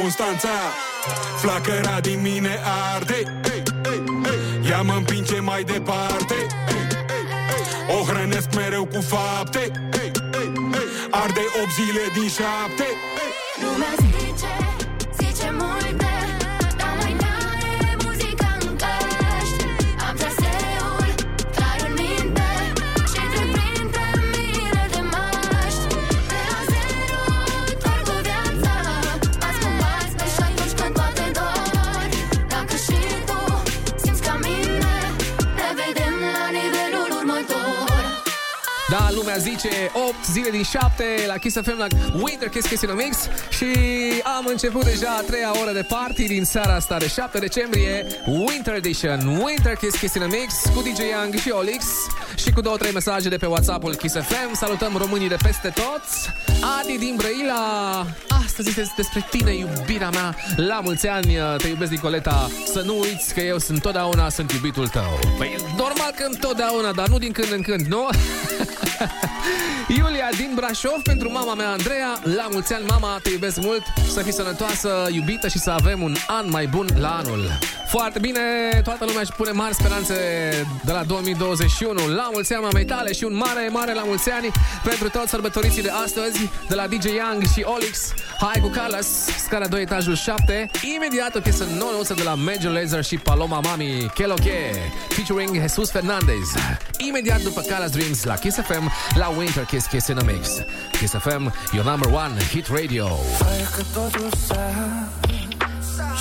Constanța. Flacăra din mine arde. Ea mă împinge mai departe. O hrănesc mereu cu fapte. Arde 8 zile din șapte. Lumea lumea zice 8 zile din 7 la Kiss FM la Winter Kiss Kiss in Mix. Și am început deja a treia oră de party din seara asta de 7 decembrie. Winter Edition Winter Kiss Kiss in Mix cu DJ Young și Olix. Și cu două trei mesaje de pe WhatsApp-ul Kiss FM salutăm românii de peste tot. Adi din Brăila. Astăzi este despre tine iubirea mea. La mulți ani te iubesc Nicoleta. Să nu uiți că eu sunt totdeauna sunt iubitul tău. Păi normal că întotdeauna dar nu din când în când, nu? Iulia din Brașov pentru mama mea Andreea. La mulți ani, mama, te iubesc mult. Să fii sănătoasă, iubită și să avem un an mai bun la anul. Foarte bine, toată lumea își pune mari speranțe de la 2021. La mulți ani mamei tale și un mare, mare la mulți ani pentru toți sărbătoriții de astăzi de la DJ Young și Olix. Hai cu Carlos, scara 2, etajul 7. Imediat o piesă nouă de la Major Lazer și Paloma Mami, Que Lo Que, featuring Jesus Fernandez. Imediat după Carlos Dreams la Kiss FM, la Winter Kiss Kiss in a Mix. Kiss FM, your number one hit radio. Pare că totul s-a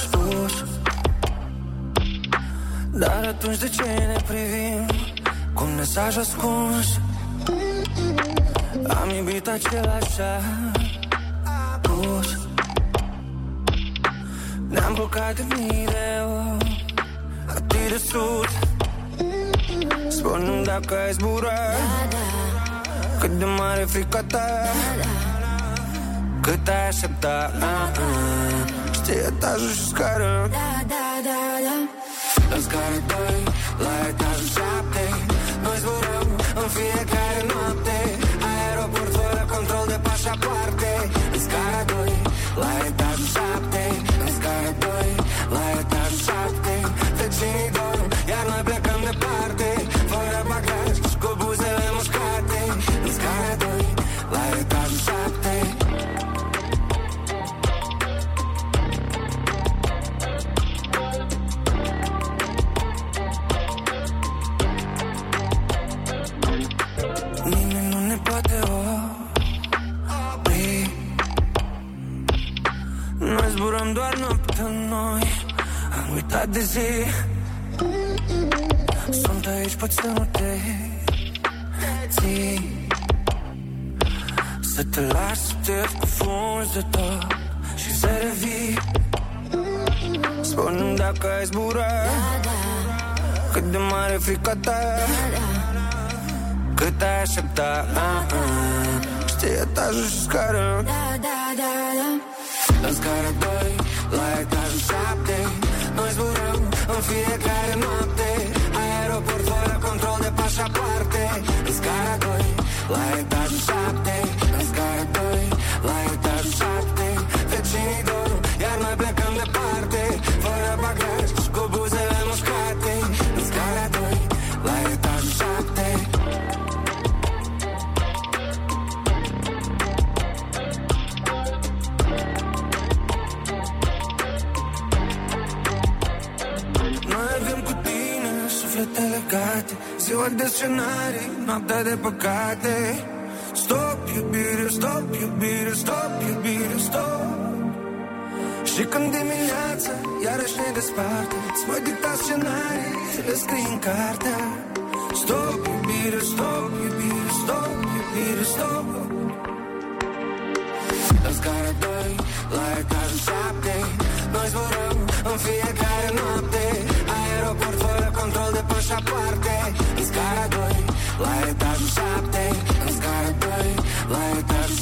spus. Dar atunci de ce ne privim Cu un mesaj ascuns? Am iubit același apus. Ne-am bucat de mii de ori Atât de sus. Spune-mi dacă ai zburat Cât de mare frica ta? Cât ai aștepta? Uh, uh. Știi etajul și scară. Da, da, da, da. În scară 2, la etajul 7 Noi zburăm în fiecare noapte. Aeroport fără control de pașapoarte. În scară 2, la etajul Am uitat de zi. Sunt aici, pot să nu te ții. Să te las să te cufunzi de tot Și să revii. Spune-mi dacă ai zburat Cât de mare e frica ta. Cât ai aștepta uh, uh. Știi etajul și scară. Da, da, da, da. În scară 2, la etajul 7 Noi zburăm în fiecare noapte. Aeroport fără control de pașapoarte În scară 2, la etajul 7 Ziua de scenarii, noaptea de păcate. Stop iubire, stop iubire, stop iubire, stop. Și când dimineața iarăși ne desparte Îți voi dicta scenarii, ți le scrii în cartea Stop iubire, stop iubire, stop iubire, stop. În scară 2, la etajul 7 Noi zburăm în fiecare noapte. Aeroport fără control de pașapoarte. În scara 2, la etajul 7 În scara 2, la etajul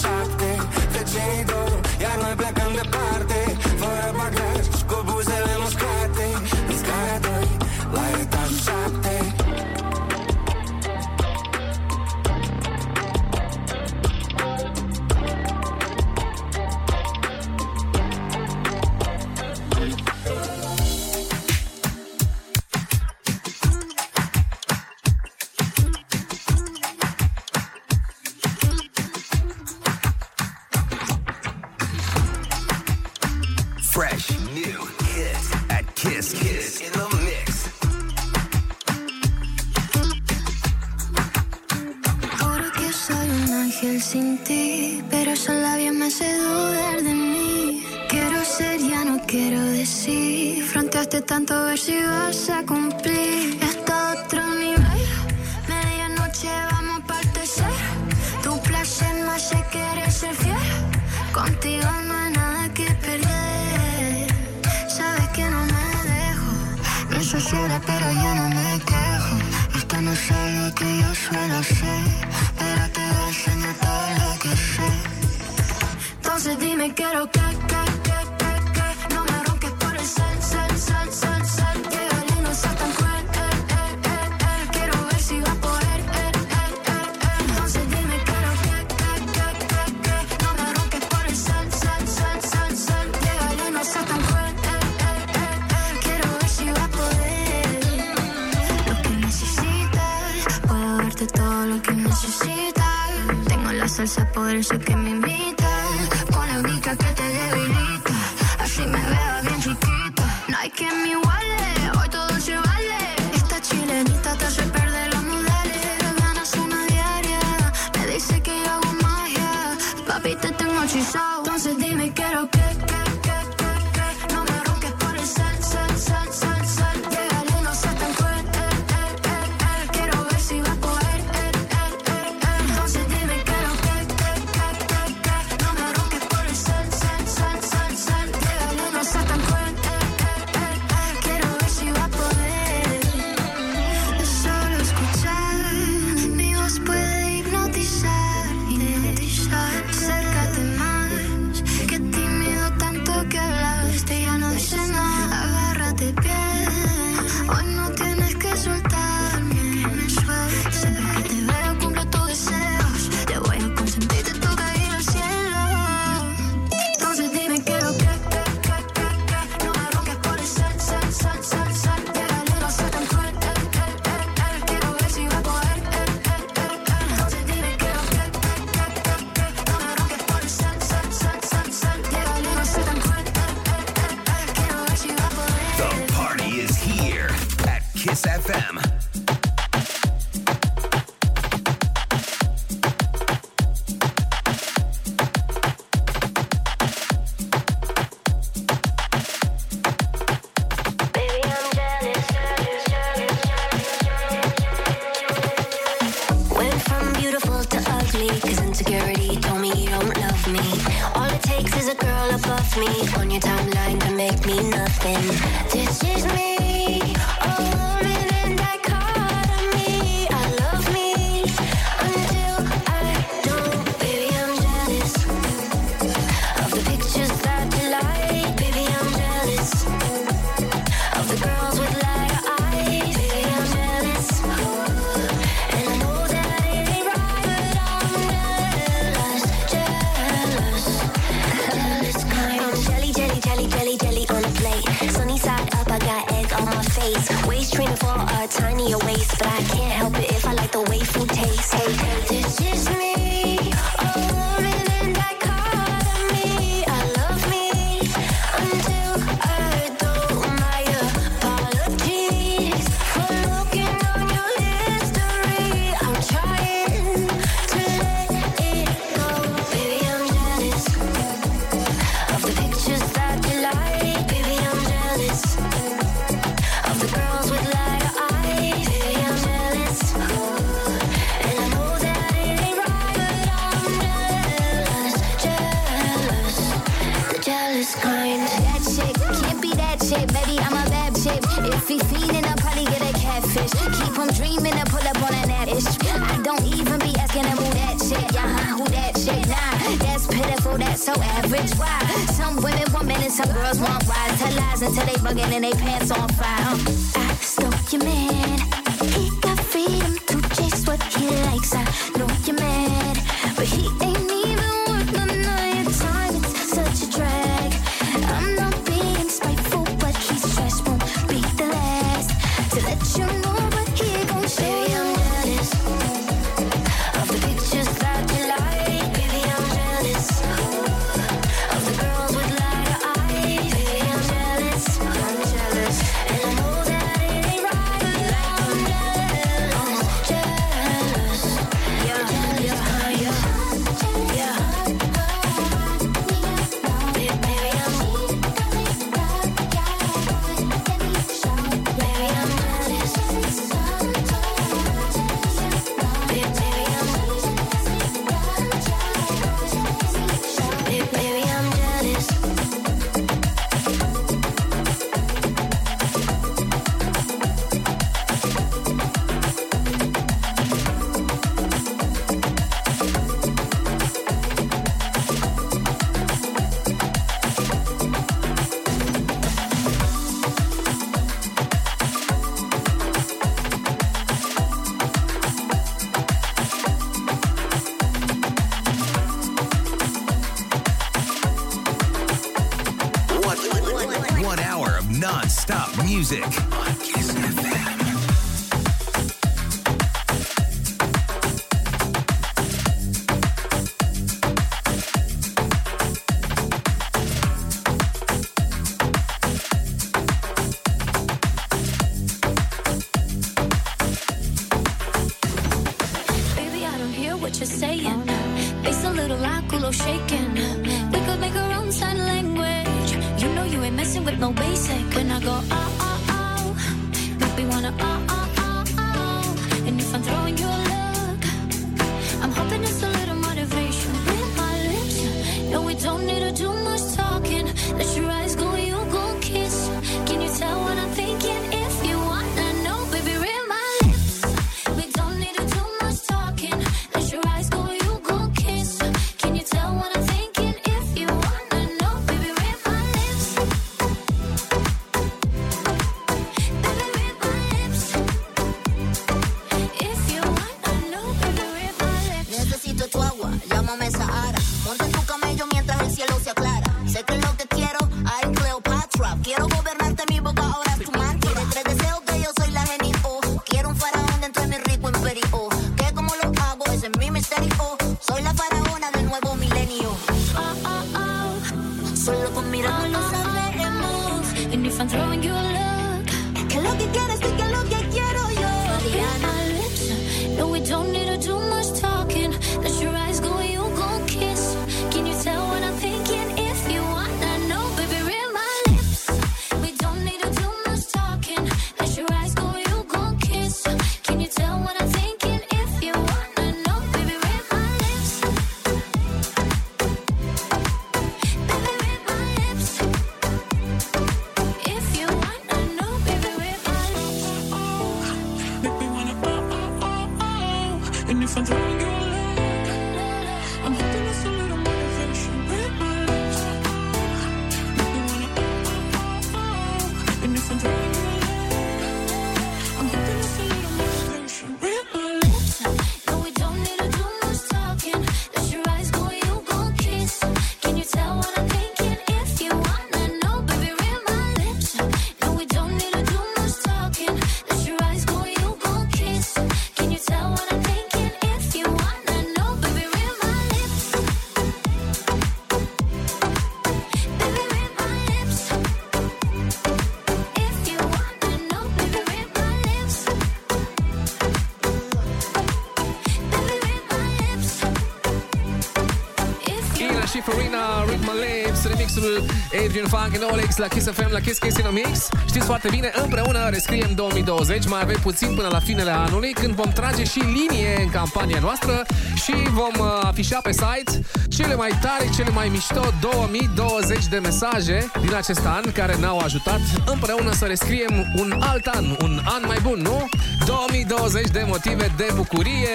nostru Adrian Funk and Olex la Kiss FM, la Kiss Kiss in Mix. Știți foarte bine, împreună rescriem 2020, mai avem puțin până la finele anului, când vom trage și linie în campania noastră și vom uh, afișa pe site cele mai tare, cele mai mișto 2020 de mesaje din acest an care ne-au ajutat împreună să rescriem un alt an, un an mai bun, nu? 2020 de motive de bucurie.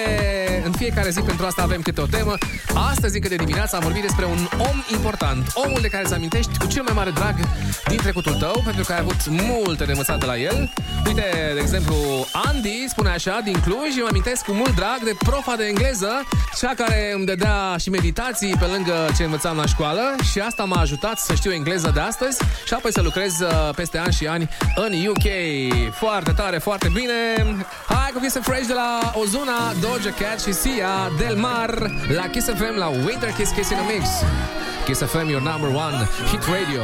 În fiecare zi pentru asta avem câte o temă Astăzi, încă de dimineață, am vorbit despre un om important, omul de care îți amintești cu cel mai mare drag din trecutul tău, pentru că ai avut multe de învățat de la el. Uite, de exemplu, Andy spune așa, din Cluj, eu amintesc cu mult drag de profa de engleză, cea care îmi dădea și meditații pe lângă ce învățam la școală și asta m-a ajutat să știu engleză de astăzi și apoi să lucrez uh, peste ani și ani în UK. Foarte tare, foarte bine! Hai cu Kiss Fresh de la Ozuna, Doja Cat și Sia, Del Mar, la Kiss FM, la Winter Kiss Kiss in a Mix. Kiss FM, your number one hit radio.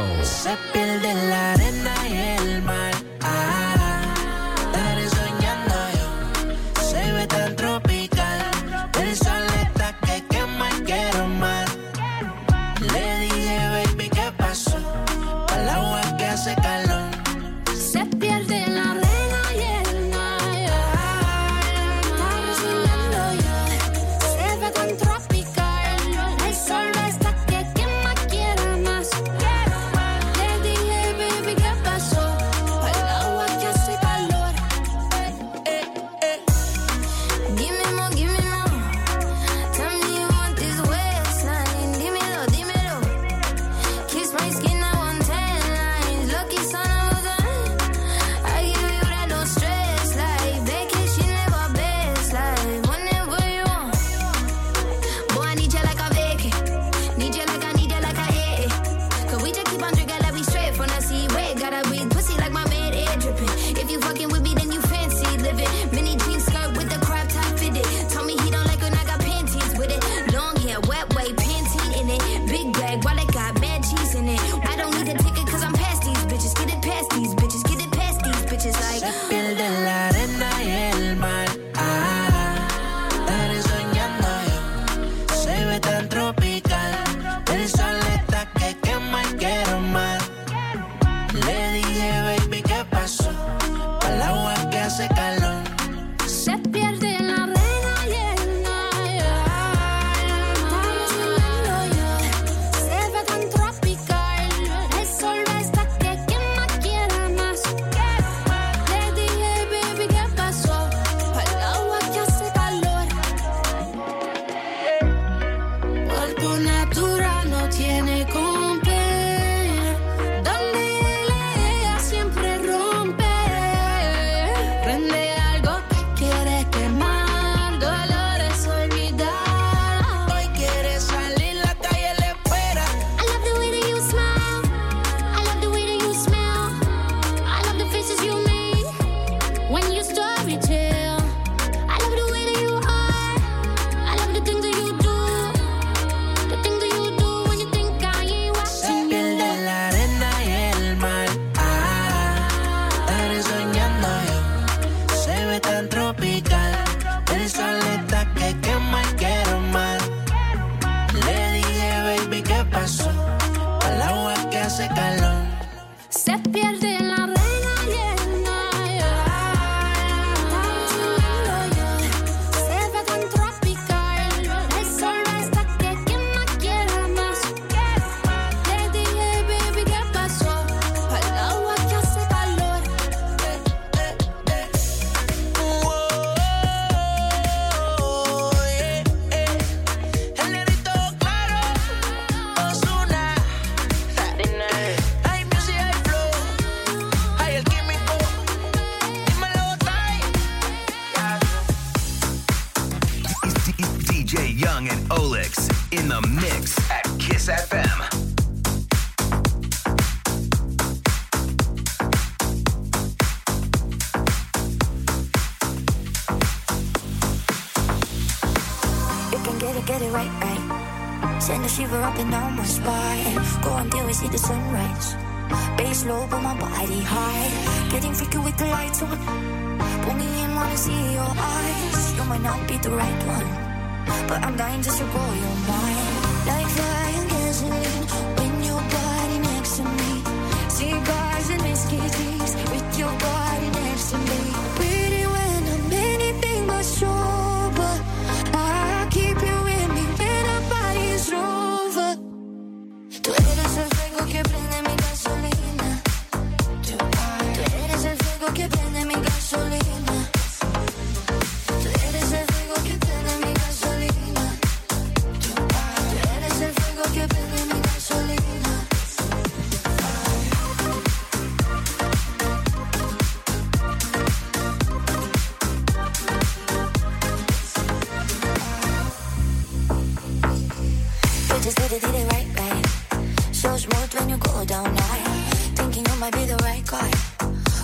might be the right guy.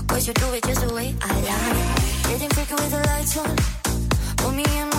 Cause you do it just the way I like. Getting freaky with the lights on. Put me in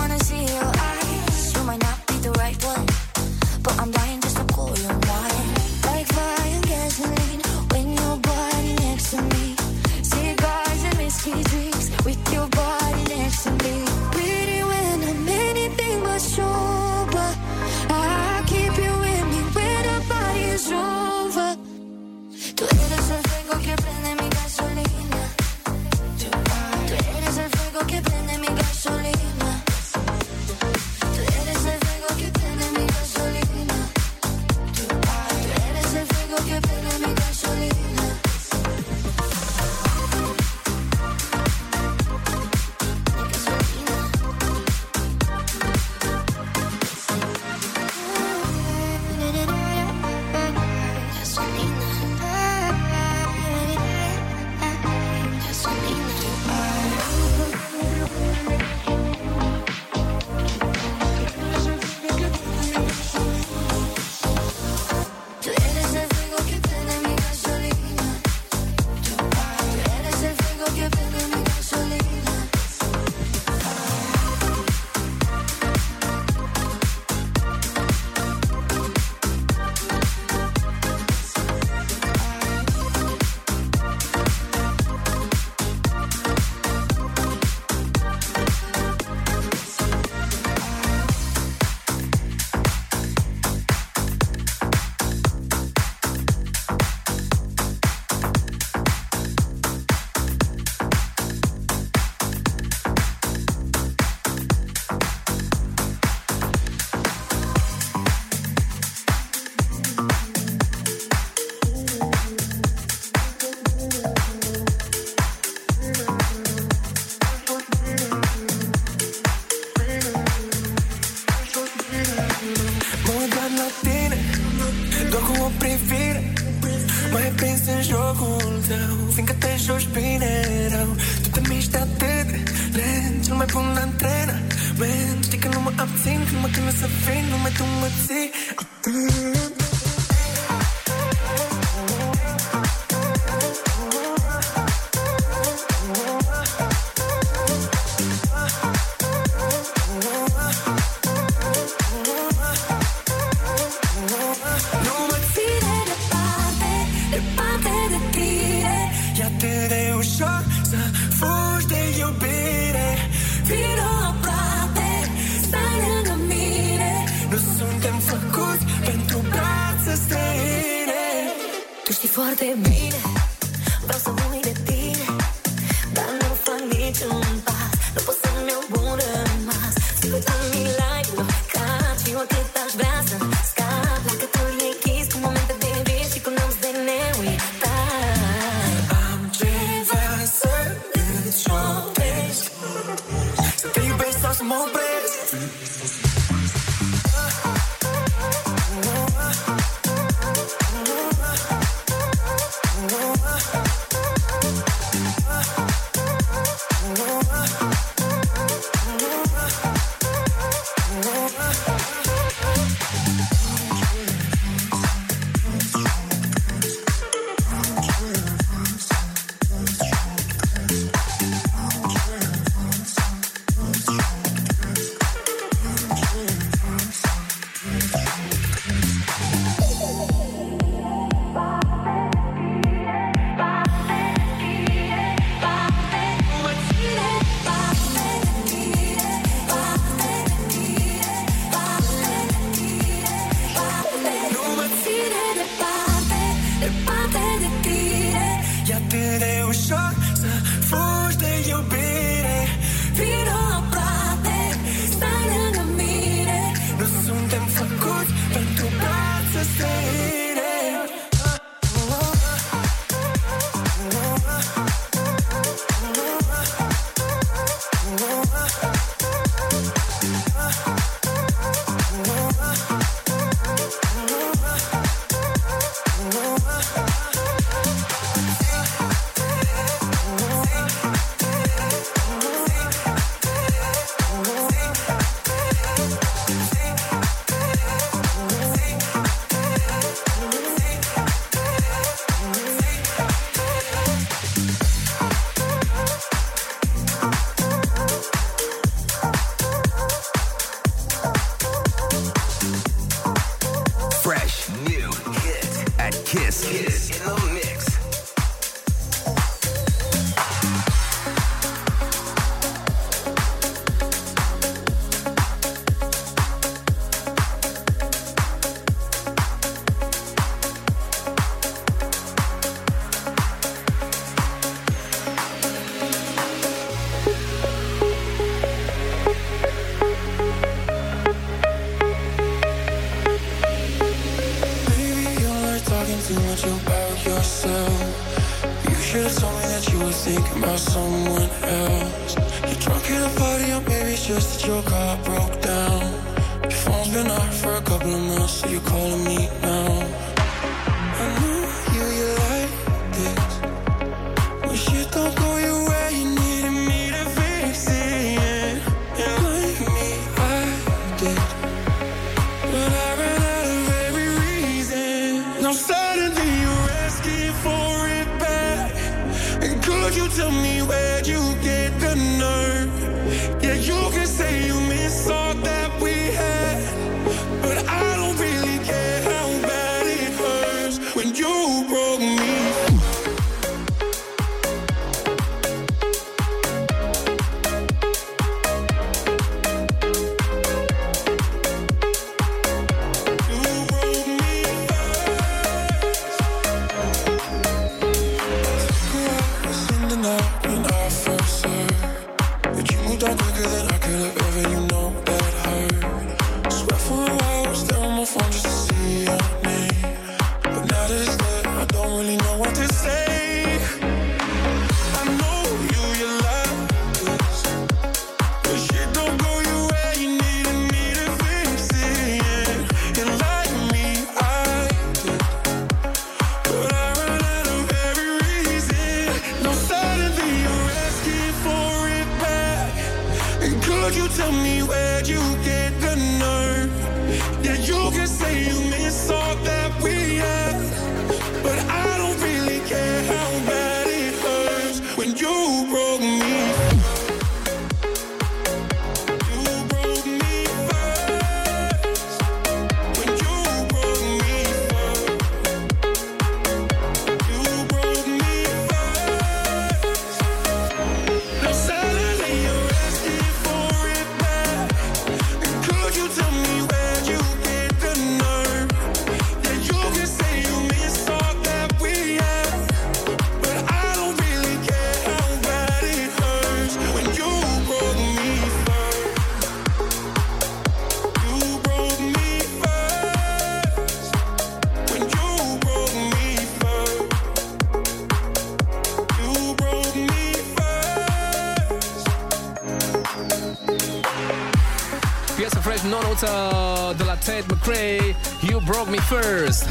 Ed McRae, You Broke Me First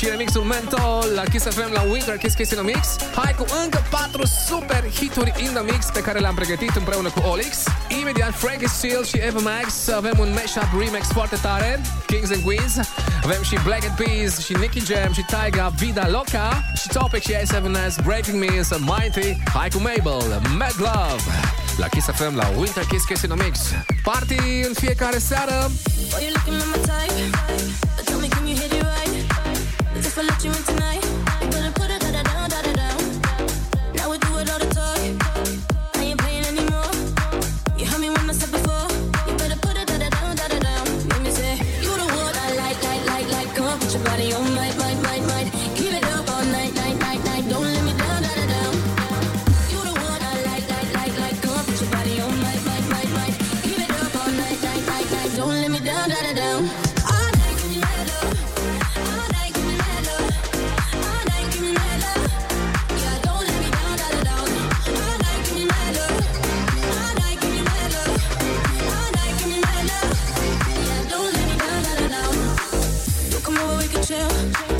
și remixul Mental la Kiss FM la Winter Kiss Kiss in the Mix. Hai cu încă patru super hituri in the mix pe care le-am pregătit împreună cu Olix. Imediat Frankie Steel și Eva Max avem un mashup remix foarte tare, Kings and Queens. Avem și Black and Peas și Nicky Jam și Taiga, Vida Loca și Topic și A7S, Breaking Me is a Mighty. Hai cu Mabel, Mad Love la Kiss FM la Winter Kiss Kiss in the Mix. Party în fiecare seară! Boy, could chill.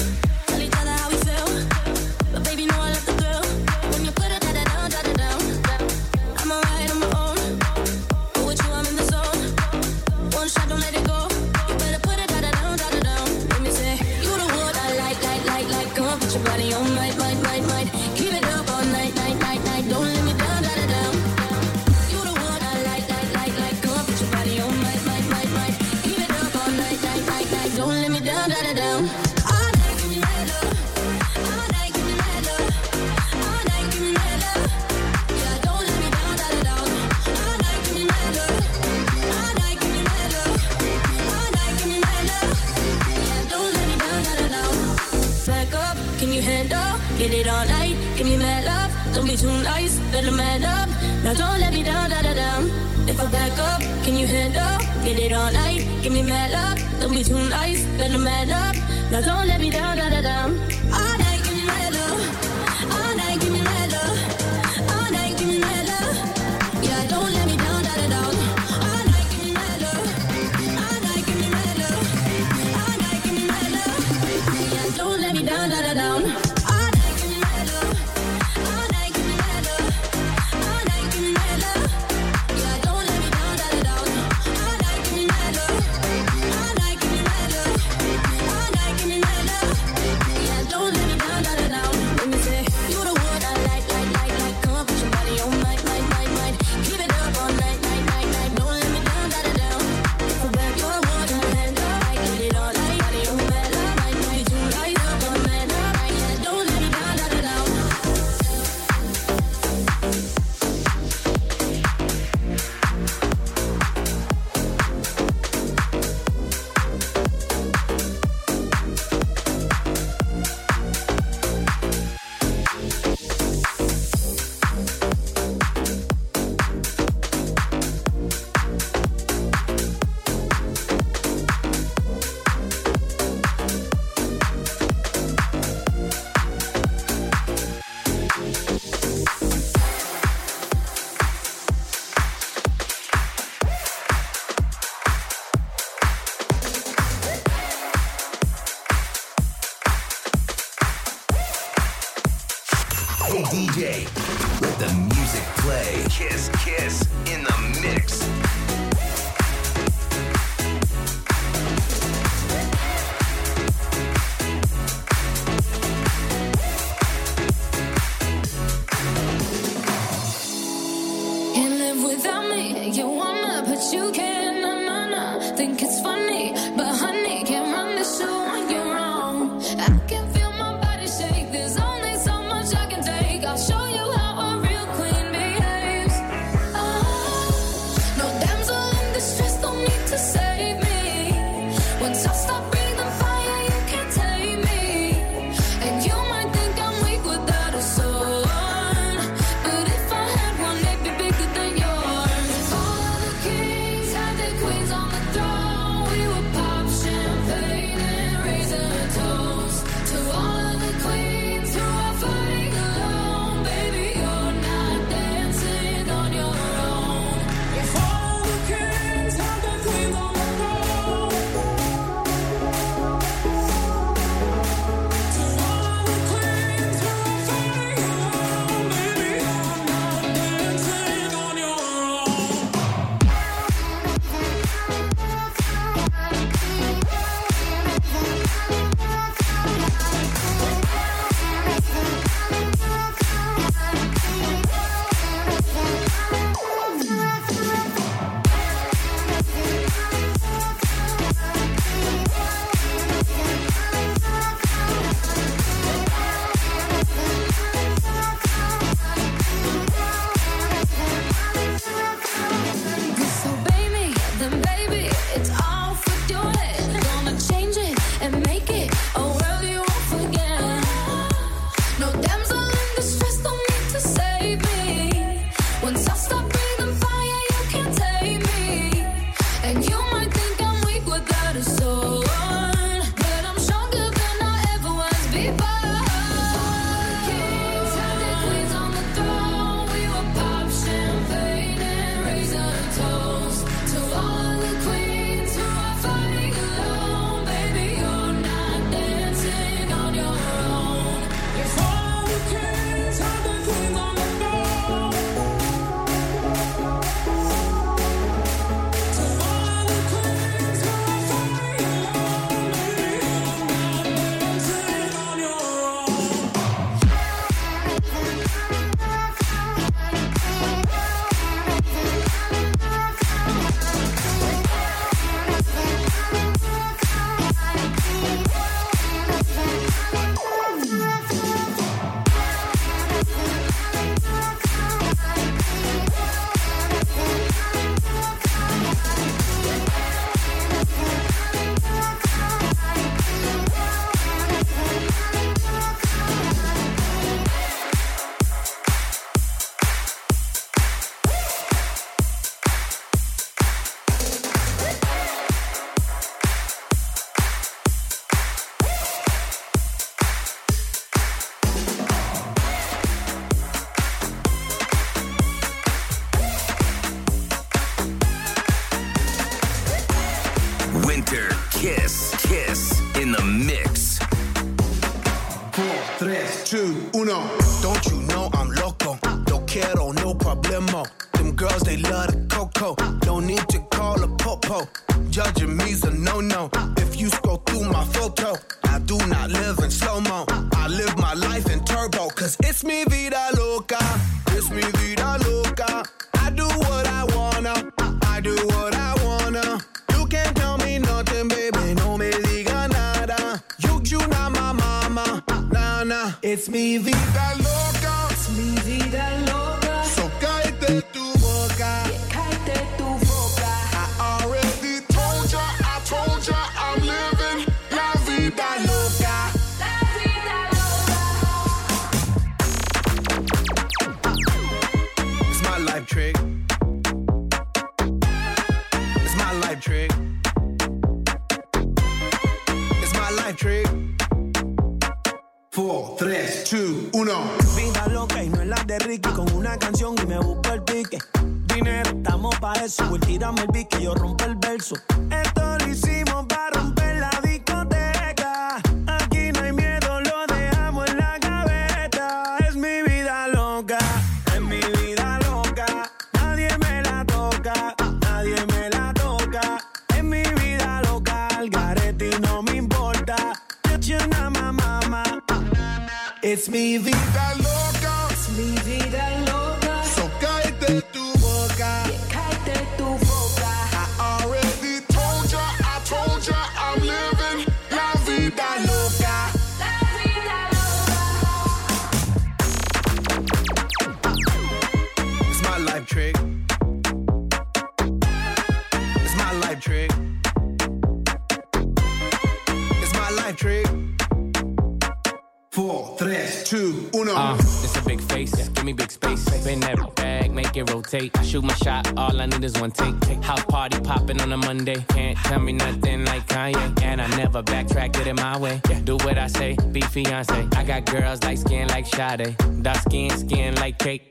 Skin like Sade. Dark skin, skin like cake.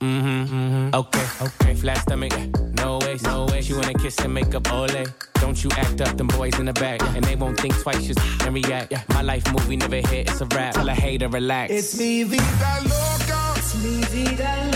Mm-hmm, mm-hmm. Okay, okay. Flat stomach, no way, no way. She wanna kiss and make up ole. Don't you act up, them boys in the back. And they won't think twice, just and react. My life movie never hit, it's a rap. Tell a hater, relax. It's mi vida loca. Es mi vida loca.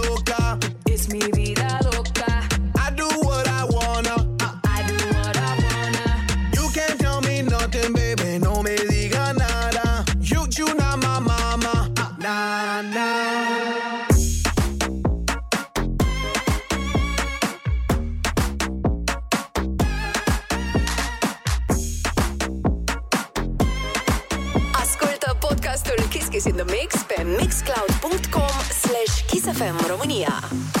the Mix pe mixcloud.com slash kissfm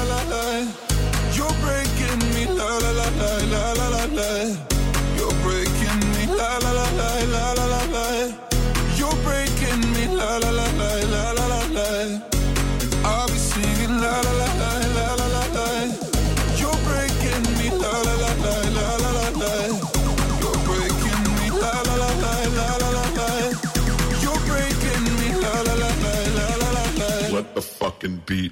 You're breaking me la la la la la la la la. You're breaking me la la la la la la la la. I'll be singing la la la la la la la la. You're breaking me la la la la la la la la. You're breaking me la la la la la la la la. You're breaking me la la la la la la la. Let the fucking beat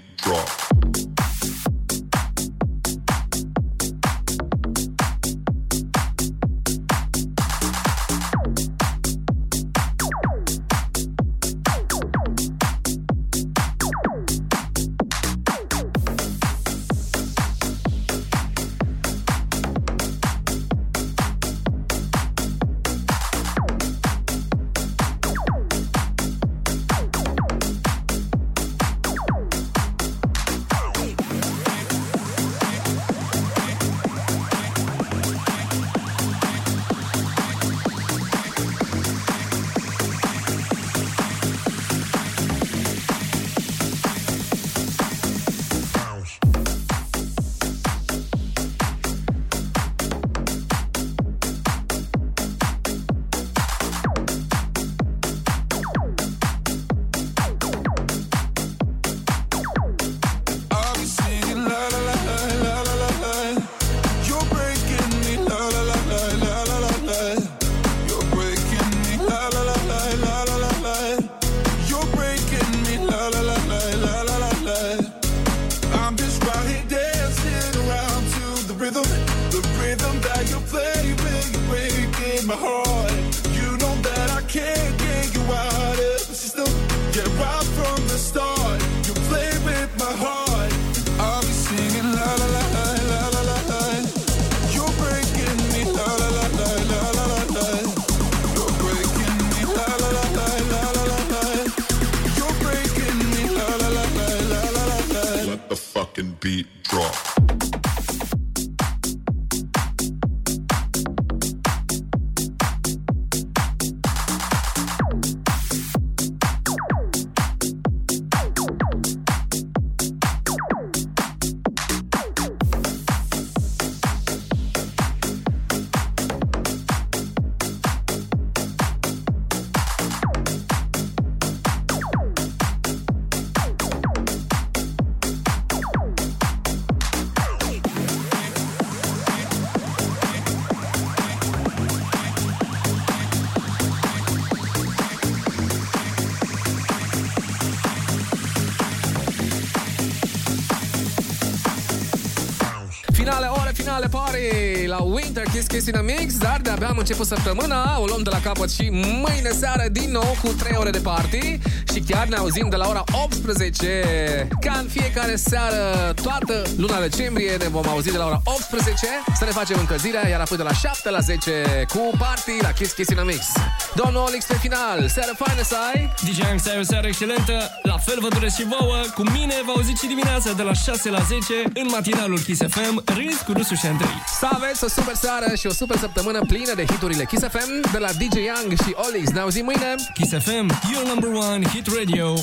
la Winter Kiss Kiss in a Mix Dar de-abia am început săptămâna O luăm de la capăt și mâine seară din nou Cu 3 ore de party Și chiar ne auzim de la ora 18 Ca în fiecare seară Toată luna decembrie ne vom auzi de la ora 18 Să ne facem încălzirea Iar apoi de la 7 la 10 Cu party la Kiss Kiss in a Mix. Domnul Olix pe final Seară faină să ai! DJ Ang, să ai o seară excelentă La fel vă doresc și vouă. Cu mine vă auziți și dimineața de la 6 la 10 În matinalul Kiss FM Râs cu Rusu și Andrei Să aveți o super seară și o super săptămână plină de hiturile Kiss FM de la DJ Young și Olix. Ne auzim mâine! Kiss FM, your number one hit radio